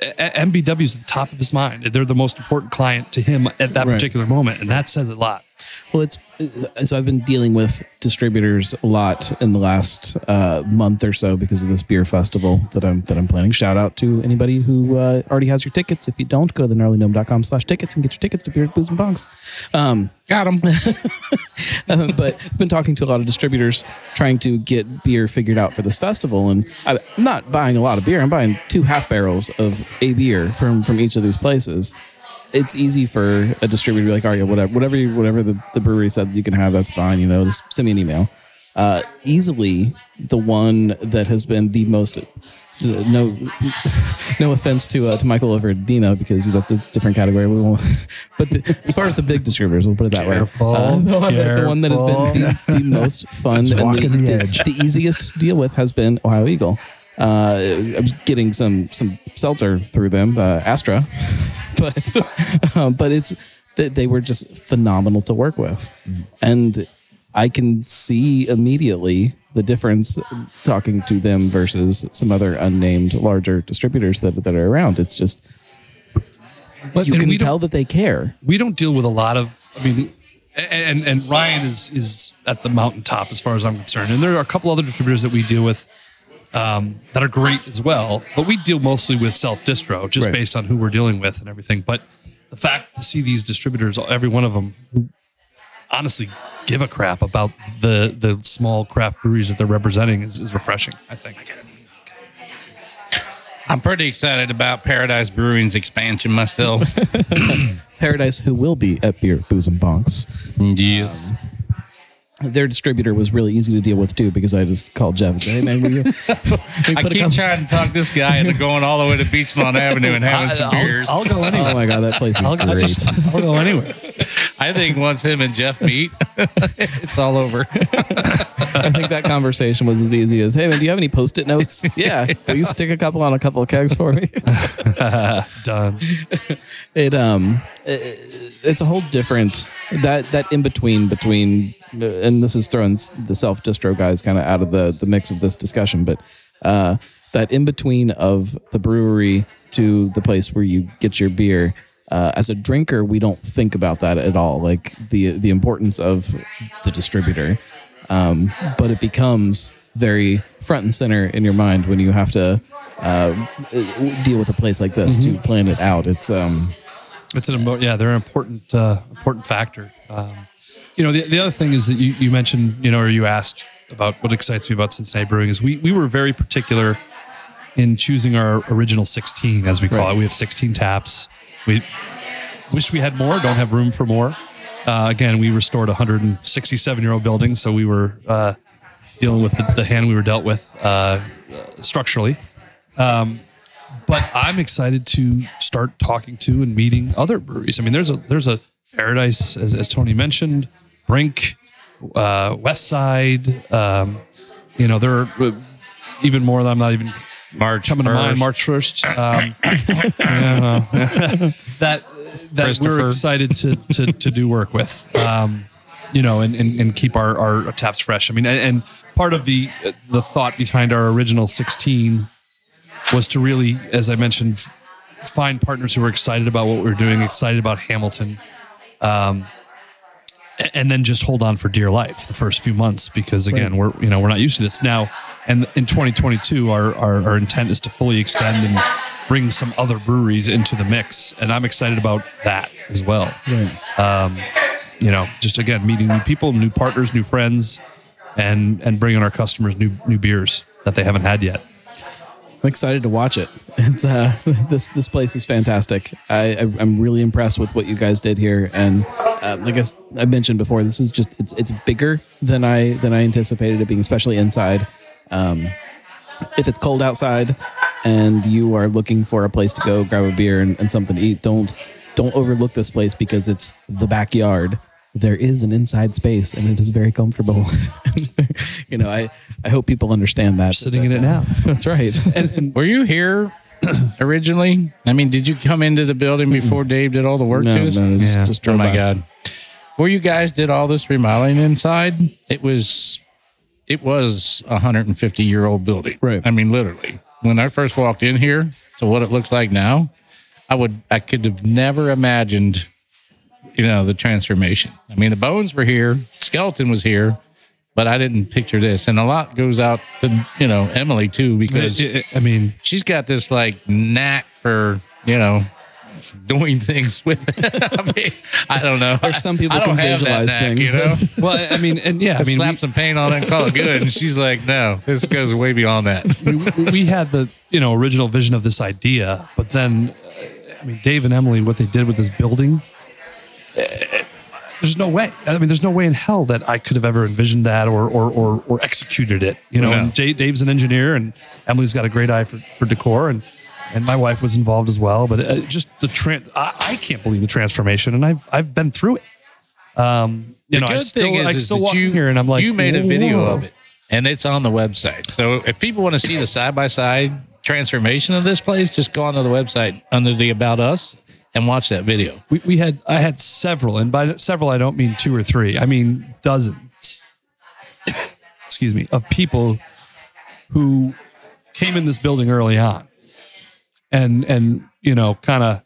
MBW is at the top of his mind. They're the most important client to him at that Right. particular moment, and that says a lot. Well, it's uh, so I've been dealing with distributors a lot in the last uh, month or so because of this beer festival that I'm that I'm planning. Shout out to anybody who uh, already has your tickets. If you don't, go to the slash tickets and get your tickets to Beer Booze and Bongs. Um, Got them. um, but I've been talking to a lot of distributors trying to get beer figured out for this festival, and I'm not buying a lot of beer. I'm buying two half barrels of a beer from from each of these places. It's easy for a distributor to be like, all right, whatever, whatever, you, whatever the, the brewery said you can have, that's fine. You know, just send me an email. Uh, easily, the one that has been the most no no offense to uh, to Michael over at Dina because that's a different category. We won't. But the, as far as the big distributors, we'll put it that Careful, way. Uh, the, one, the one that has been the, the most fun and the the- the easiest to deal with has been Ohio Eagle. Uh, I was getting some some seltzer through them, uh, Astra, but uh, but it's they, they were just phenomenal to work with, and I can see immediately the difference talking to them versus some other unnamed larger distributors that that are around. It's just But you can tell that they care. we don't deal with a lot of i mean and and ryan is is at the mountaintop as far as i'm concerned and there are a couple other distributors that we deal with um, that are great as well but we deal mostly with self distro just Right. based on who we're dealing with and everything but the fact to see these distributors every one of them who honestly give a crap about the the small craft breweries that they're representing is, is refreshing i think I'm pretty excited about Paradise Brewing's expansion myself. Paradise, who will be at Beer Booze and Bonks, yes. Their distributor was really easy to deal with too because I just called Jeff and said, "Hey man, will you, I keep couple- trying to talk this guy into going all the way to Beechmont Avenue and having some I'll- beers. I'll, go anywhere Oh my god, that place is I'll, I'll great. just- I'll go anywhere I think once him and Jeff meet, it's all over. I think that conversation was as easy as, "Hey man, do you have any post-it notes? yeah, will you stick a couple on a couple of kegs for me?" Done. it um, it, it's a whole different that that in between between, and this is throwing the self distro guys kind of out of the the mix of this discussion, but uh, that in between of the brewery to the place where you get your beer. Uh, as a drinker, we don't think about that at all, like the the importance of the distributor. Um, but it becomes very front and center in your mind when you have to uh, deal with a place like this to plan it out. It's um, It's an emo- yeah, they're an important uh, important factor. Um, you know, the, the other thing is that you, you mentioned, you know, or you asked about what excites me about Cincinnati Brewing is we we were very particular in choosing our original 16, as we call Right. it. We have 16 taps. We wish we had more. Don't have room for more. Uh, again, we restored a 167 year old building, so we were uh, dealing with the, the hand we were dealt with uh, structurally. Um, but I'm excited to start talking to and meeting other breweries. I mean, there's a there's a Paradise, as, as Tony mentioned, Brink, uh, West Side. Um, you know, there are uh, even more that I'm not even March coming to mind. March first. Um, yeah, that that we're excited to to to do work with. Um, you know, and, and, and keep our, our taps fresh. I mean, and, and part of the the thought behind our original 16 was to really, as I mentioned, find partners who were excited about what we were doing, excited about Hamilton, um, and then just hold on for dear life the first few months because again, we're you know we're not used to this now. And in 2022, our, our our intent is to fully extend and bring some other breweries into the mix, and I'm excited about that as well. Um, you know, just again meeting new people, new partners, new friends, and and bringing our customers new new beers that they haven't had yet. I'm excited to watch it. It's uh, this this place is fantastic. I, I I'm really impressed with what you guys did here, and uh, like I mentioned before, this is just it's it's bigger than I than I anticipated it being, especially inside. Um, if it's cold outside and you are looking for a place to go grab a beer and, and something to eat, don't don't overlook this place because it's the backyard. There is an inside space and it is very comfortable. you know, I, I hope people understand that. Sitting in it now. That's right. Were you here originally? I mean, did you come into the building before Dave did all the work no, to us? no, just, Yeah. just Oh my by. god! Before you guys did all this remodeling inside, it was it was a 150 year old building. Right. I mean, literally. When I first walked in here to what it looks like now, I would I could have never imagined, you know, the transformation. I mean, the bones were here, skeleton was here, but I didn't picture this. And a lot goes out to you know Emily too because I mean, she's got this like knack for you know doing things with I mean I don't know There's some people I don't can visualize knack, things. you know well, I mean, and yeah, I mean, slap we, some paint on it and call it good and she's like no this goes way beyond that we, we had the you know original vision of this idea, but then uh, I mean, Dave and Emily, what they did with this building, eh, there's no way. I mean, there's no way in hell that I could have ever envisioned that or or or, or executed it. You know, No. Dave's an engineer, and Emily's got a great eye for, for decor, and and my wife was involved as well. But uh, just the tran I, I can't believe the transformation, and I've I've been through it. Um, you know, I still, I still that walk you, here and I'm like, you made a video "Whoa." of it and it's on the website so if people want to see the side by side transformation of this place just go onto the website under the about us and watch that video we, we had I had several, and by several I don't mean two or three. I mean dozens. excuse me, of people who came in this building early on, and and you know, kind of,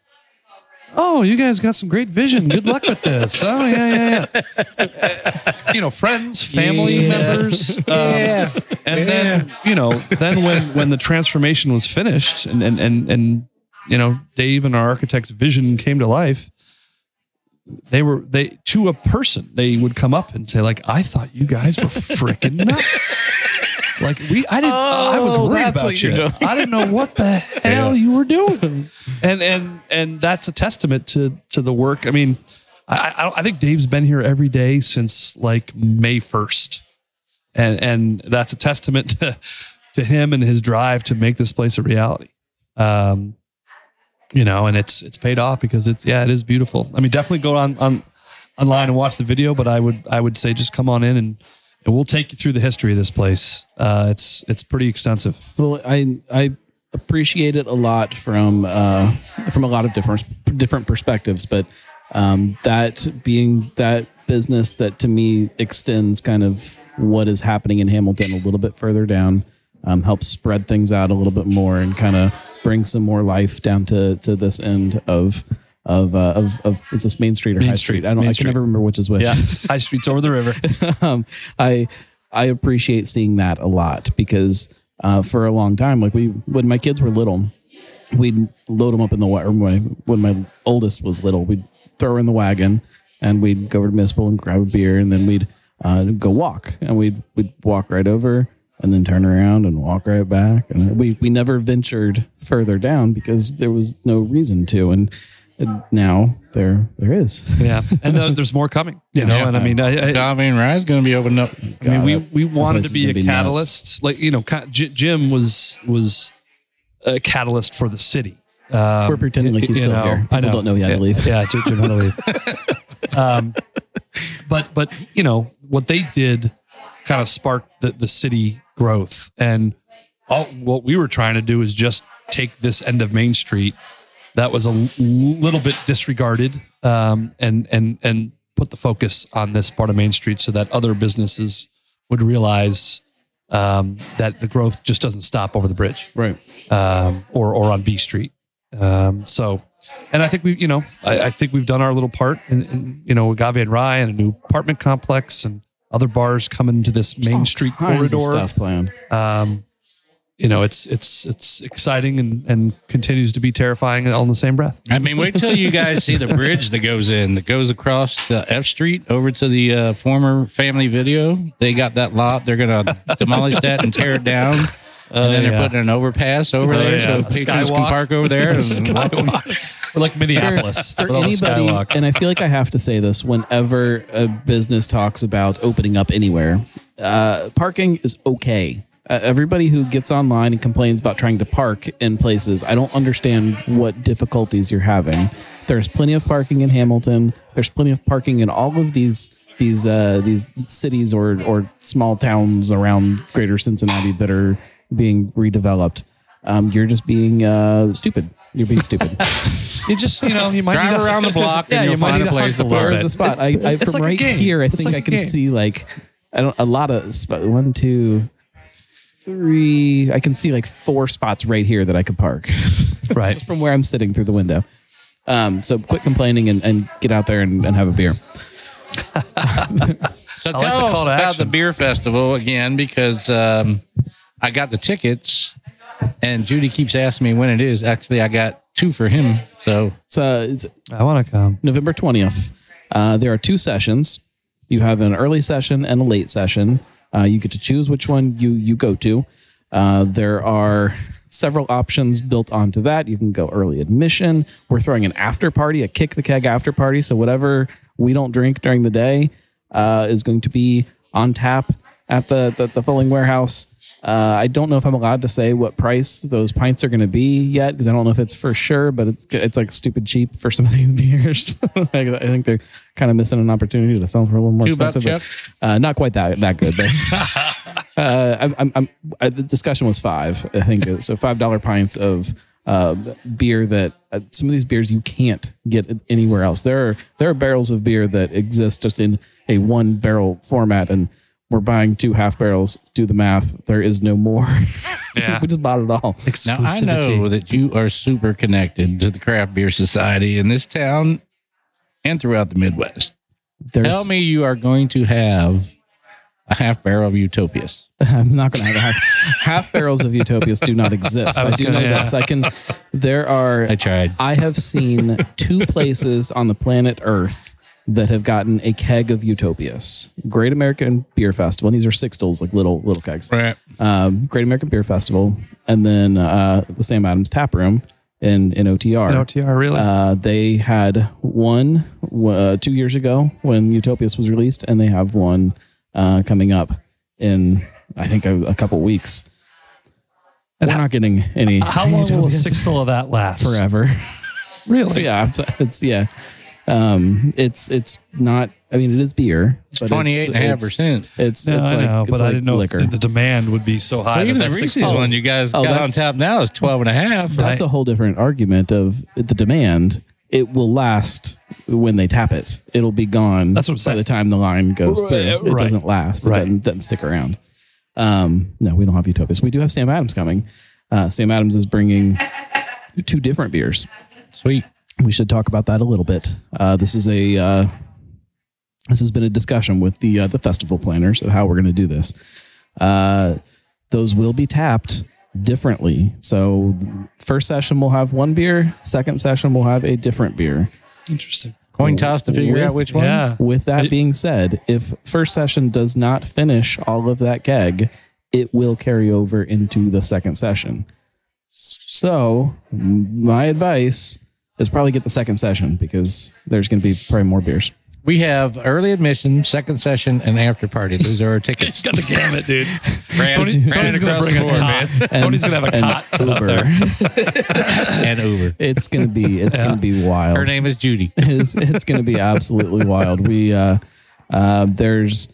oh, you guys got some great vision. Good luck with this. Oh yeah, yeah, yeah. you know, friends, family Yeah. members, um, and then you know, then when when the transformation was finished, and and and and you know, Dave and our architect's vision came to life, they were they to a person they would come up and say like, "I thought you guys were freaking nuts." like we, I didn't. I was Oh, worried about you. I didn't know what the hell you were doing, and and and that's a testament to to the work. I mean, I I, I think Dave's been here every day since like May first, and and that's a testament to to him and his drive to make this place a reality. Um, you know, and it's it's paid off because it's yeah, it is beautiful. I mean, definitely go on on online and watch the video, but I would I would say just come on in and and we'll take you through the history of this place. Uh, it's it's pretty extensive. Well, I I appreciate it a lot from uh, from a lot of different different perspectives, but um, that being that business that to me extends kind of what is happening in Hamilton a little bit further down, um, helps spread things out a little bit more, and kind of bring some more life down to to this end of. Of, uh, of of is this Main Street or Main High Street. Street? I don't. Main I can Street. never remember which is which. Yeah, High Street's over the river. um, I I appreciate seeing that a lot because uh, for a long time, like we when my kids were little, we'd load them up in the wa- or when my, when my oldest was little, we'd throw her in the wagon and we'd go over to Municipal and grab a beer and then we'd uh, go walk and we'd we'd walk right over and then turn around and walk right back and we we never ventured further down because there was no reason to and. And now there there is. Yeah, and then there's more coming. You know, and I mean, I, I, I mean, Rye's going to be opening up. I mean, we we wanted to be a be nuts. catalyst. Like you know, J- Jim was was a catalyst for the city. Um, We're pretending like he's still know, here. I People know. don't know he had to yeah, leave. Yeah, Jim Jim had to leave. um, but but you know what they did kind of sparked the, the city growth, and all what we were trying to do is just take this end of Main Street that was a little bit disregarded um, and and and put the focus on this part of Main Street so that other businesses would realize um, that the growth just doesn't stop over the bridge Right. um, or or on B Street. Um, so, and I think we, you know, I, I think we've done our little part in, in you know Agave and Rye and a new apartment complex and other bars coming to this Main Street corridor. stuff planned. Um, you know, it's it's it's exciting and, and continues to be terrifying all in the same breath. I mean, wait till you guys see the bridge that goes in, that goes across the F Street over to the uh, former family video. They got that lot. They're going to demolish that and tear it down. And then they're putting an overpass over Oh, there yeah. so A patrons can park over there. and- Skywalk. We're like Minneapolis. for with all the anybody, skywalk. and I feel like I have to say this whenever a business talks about opening up anywhere, uh, parking is okay. Uh, everybody who gets online and complains about trying to park in places, I don't understand what difficulties you're having. There's plenty of parking in Hamilton. There's plenty of parking in all of these these uh, these cities or or small towns around Greater Cincinnati that are being redeveloped. Um, you're just being uh, stupid. You're being stupid. you just you know you might Drive need to- around the block Yeah, and you you'll might find need a place to hunt the park. is the spot? I, I It's from like a right here, I It's think like I a can see like I don't a lot of spot. One, two, three. I can see like four spots right here that I could park right. just from where I'm sitting through the window. Um, so quit complaining and, and get out there and, and have a beer. So like tell the us call to about action. the beer festival again because um, I got the tickets and Judy keeps asking me when it is. Actually, I got two for him. So It's, uh, it's I want to come. November 20th. Uh, there are two sessions. You have an early session and a late session. Uh, you get to choose which one you you go to. Uh, there are several options built onto that. You can go early admission. We're throwing an after party, a kick the keg after party. So whatever we don't drink during the day uh, is going to be on tap at the the, the Fulling Warehouse. Uh, I don't know if I'm allowed to say what price those pints are going to be yet because I don't know if it's for sure, but it's it's like stupid cheap for some of these beers. I I think they're kind of missing an opportunity to sell them for a little more bucks, expensive. but, uh, not quite that that good. But, uh, I'm, I'm, I'm, I, the discussion was five. I think so. Five dollar pints of uh, beer that uh, some of these beers you can't get anywhere else. There are there are barrels of beer that exist just in a one barrel format and. We're buying two half barrels. Do the math. There is no more. Yeah. we just bought it all. now I know that you are super connected to the craft beer society in this town and throughout the Midwest. There's, Tell me you are going to have a half barrel of Utopias. I'm not going to have a half half barrels of Utopias do not exist. I, was do gonna- know yeah. this. I can. There are. I tried. I have seen two places on the planet Earth that have gotten a keg of Utopias. Great American Beer Festival. And these are sixtels, like little little kegs. Right. Um, Great American Beer Festival, and then uh, the Sam Adams Tap Room in in OTR. No TR really. Uh, they had one uh, two years ago when Utopias was released, and they have one uh, coming up in I think a, a couple weeks. And We're not getting any How long will a Utopias sixtel of that last? forever. Really? yeah, it's yeah. Um, it's it's not. I mean, it is beer. But Twenty-eight and a half it's- percent. It's, No, it's I like, know, it's but I like didn't know liquor. if the demand would be so high. Well, that even the that's Reese's 16. one you guys Oh, got on tap now is 12 and a half. That's a whole different argument of the demand. It will last when they tap it. It'll be gone That's what I'm by the time the line goes Right, through. It right. doesn't last. It Right. doesn't, doesn't stick around. Um, no, we don't have Utopias. We do have Sam Adams coming. Uh, Sam Adams is bringing two different beers. Sweet. We should talk about that a little bit. Uh, this is a uh, this has been a discussion with the uh, the festival planners of how we're going to do this. Uh, those will be tapped differently. So, first session we'll have one beer. Second session we'll have a different beer. Interesting. Coin toss to figure With- out which one. Yeah. With that being said, if first session does not finish all of that keg, it will carry over into the second session. So, my advice is probably get the second session because there's going to be probably more beers. We have early admission, second session, and after party. Those are our It's tickets. got the gamut, dude. Ran- Tony, ran Tony's gonna across bring the a board, cot. man. Tony's gonna have a and cot set up there. Uber. and Uber. it's going to be it's going to be wild. Her name is Judy. it's, it's going to be absolutely wild. We uh, uh, there's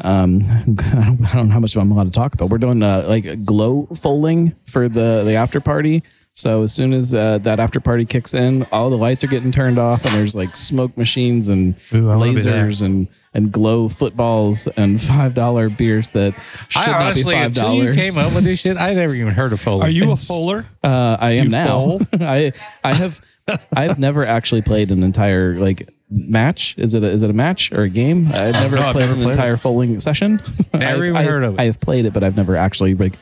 um, I don't, I don't know how much I'm allowed to talk about. We're doing uh, like glow fowling for the the after party. So as soon as uh, that after party kicks in, all the lights are getting turned off, and there's like smoke machines and Ooh, I wanna be there. lasers and and glow footballs and five dollar beers that should I not be honestly, five until you dollars. came up with this shit, I never even heard of fowling. Are you a It's- fowler? Uh, I am You now. I I have I've never actually played an entire like match. Is it a, is it a match or a game? I've never no, I've played never an played entire fowling session. Never I've- even I've- heard of it. I have played it, but I've never actually like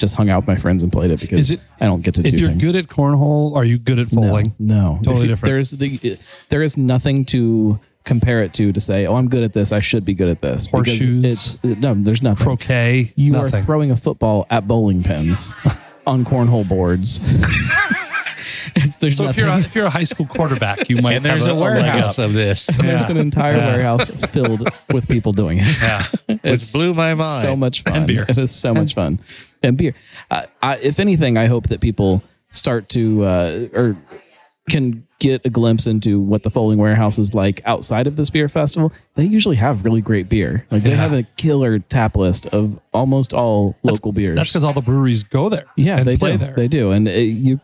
just hung out with my friends and played it because it- I don't get to If do you're things. good at cornhole, are you good at no, fowling? no, Totally you- different. There's the there is nothing to compare it to to say, oh, I'm good at this. I should be good at this. Because Horseshoes? It's, no, there's nothing. Croquet? you nothing. are throwing a football at bowling pins on cornhole boards. it's, there's so if you're a, if you're a high school quarterback, you might and there's have a, a, warehouse of this, There's an entire warehouse filled with people doing it. Yeah. which blew my mind. So much fun. And beer. It is so much fun. And beer. Uh, I, if anything, I hope that people start to uh, or can get a glimpse into what the Fowling Warehouse is like outside of this beer festival. They usually have really great beer. Like they have a killer tap list of almost all local beers. That's because all the breweries go there. Yeah, and they play do. there. They do, and uh, you.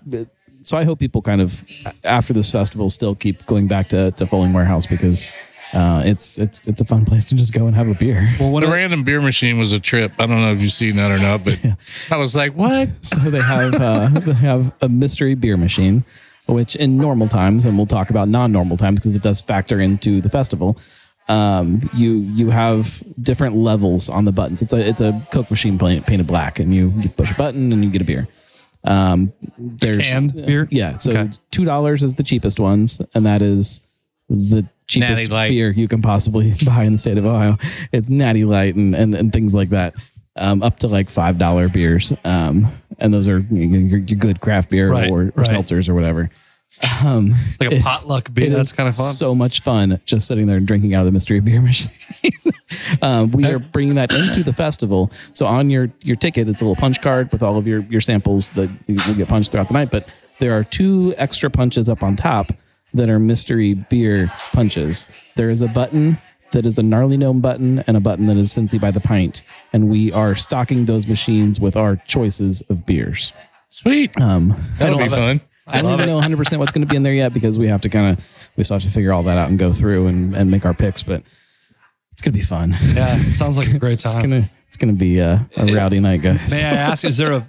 So I hope people kind of after this festival still keep going back to to Fowling Warehouse because uh, it's it's it's a fun place to just go and have a beer. well, when The random beer machine was a trip. I don't know if you've seen that or not, but I was like, what? So they have uh, they have a mystery beer machine, which in normal times, and we'll talk about non-normal times because it does factor into the festival. Um, you you have different levels on the buttons. It's a it's a Coke machine painted black, and you, you push a button and you get a beer. Um, there's canned beer? Yeah, so Okay. two dollars is the cheapest ones, and that is the cheapest Natty Light. beer you can possibly buy in the state of Ohio. It's Natty Light and and, and things like that. Um, up to like five dollar beers, um, and those are your, your your good craft beer Right, or, or right. seltzers or whatever. Um, It's like a potluck beer. That's kind of fun. So much fun just sitting there and drinking out of the mystery beer machine. um, we are bringing that into the festival. So on your your ticket, it's a little punch card with all of your your samples that you get punched throughout the night. But there are two extra punches up on top that are mystery beer punches. There is a button that is a gnarly gnome button and a button that is Cincy by the pint, and we are stocking those machines with our choices of beers. Sweet. Um, That'll be fun. I don't even know 100 percent what's going to be in there yet because we have to kind of we still have to figure all that out and go through and, and make our picks. But it's going to be fun. yeah, it sounds like a great It's time. gonna it's gonna be a, a rowdy night, guys. May I ask, is there a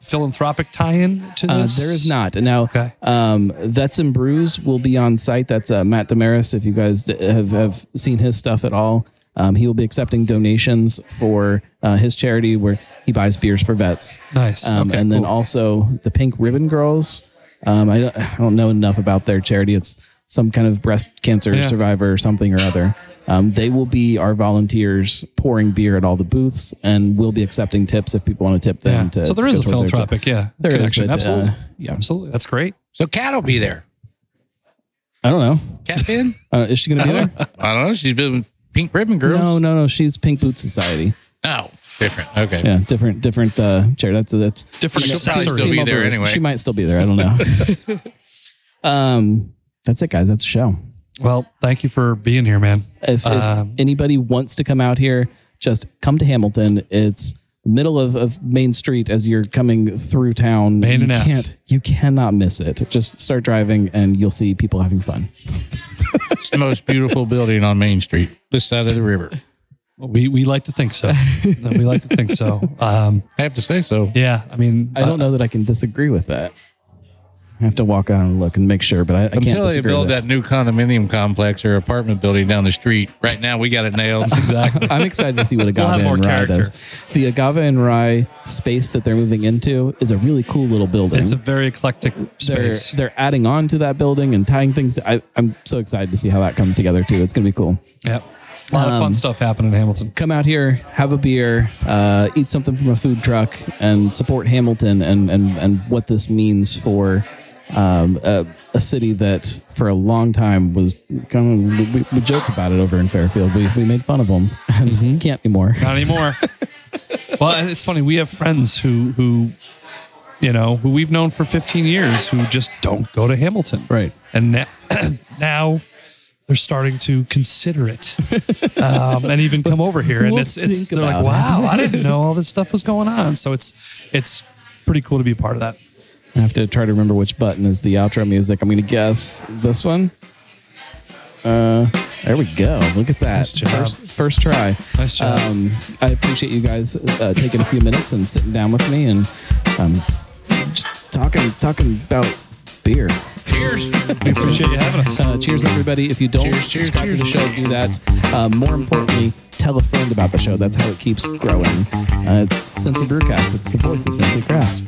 philanthropic tie-in to Uh, this? there is not. Now, Okay. um, Vets and Brews will be on site. That's uh, Matt Damaris. If you guys have, have seen his stuff at all, um, he will be accepting donations for uh, his charity where he buys beers for vets. Nice. Um, Okay, and then cool. also the Pink Ribbon Girls. Um, I, don't, I don't know enough about their charity. It's some kind of breast cancer Yeah. survivor or something or other. Um, they will be our volunteers pouring beer at all the booths, and we'll be accepting tips if people want to tip them. Yeah. To, so there to is a towards their tip. philanthropic, yeah, There is, connection. but, uh, Absolutely. yeah. Absolutely. That's great. So Cat will be there. I don't know. Cat pin? Uh, is she going to be there? I don't know. She's been Pink Ribbon Girls. No, no, no. She's Pink Boot Society. No. Different. Okay. Yeah, different, different uh, chair. That's that's Different She'll probably still be there anyway. She might still be there. I don't know. um, that's it, guys. That's a show. Well, thank you for being here, man. If, if Um, anybody wants to come out here, just come to Hamilton. It's the middle of, of Main Street as you're coming through town. Main you and can't you cannot miss it. Just start driving and you'll see people having fun. It's the most beautiful building on Main Street, this side of the river. We we like to think so. we like to think so. Um, I have to say so. yeah, I mean, I don't know that I can disagree with that. I have to walk out and look and make sure, but I, I can't Until they build with that new condominium complex or apartment building down the street, right now we got it nailed. exactly. I'm excited to see what We'll have Agave more and Rye character. does. The Agave and Rye space that they're moving into is a really cool little building. It's a very eclectic they're space. they're adding on to that building and tying things. I, I'm so excited to see how that comes together too. It's going to be cool. Yeah, a lot of Um, fun stuff happening in Hamilton. Come out here, have a beer, uh, eat something from a food truck, and support Hamilton and and and what this means for um, a, a city that for a long time was kind of we, we joke about it over in Fairfield. We we made fun of them and Mm-hmm. can't anymore. Not anymore. well, it's funny. We have friends who who you know who we've known for 15 years who just don't go to Hamilton. Right. and now, now they're starting to consider it um, and even come over here. And We'll it's it's they're like, about it. wow, I didn't know all this stuff was going on. So it's it's pretty cool to be a part of that. I have to try to remember which button is the outro music. I'm going to guess this one. Uh, there we go. Look at that. Nice job. First, first try. Nice job. Um, I appreciate you guys uh, taking a few minutes and sitting down with me and um, just talking talking about beer. Cheers. We appreciate you having us. Uh, cheers, everybody. If you don't Cheers, cheers, subscribe to the cheers. show, do that. Uh, more importantly, tell a friend about the show. That's how it keeps growing. Uh, it's Cincy Brewcast. It's the voice of Cincy Craft.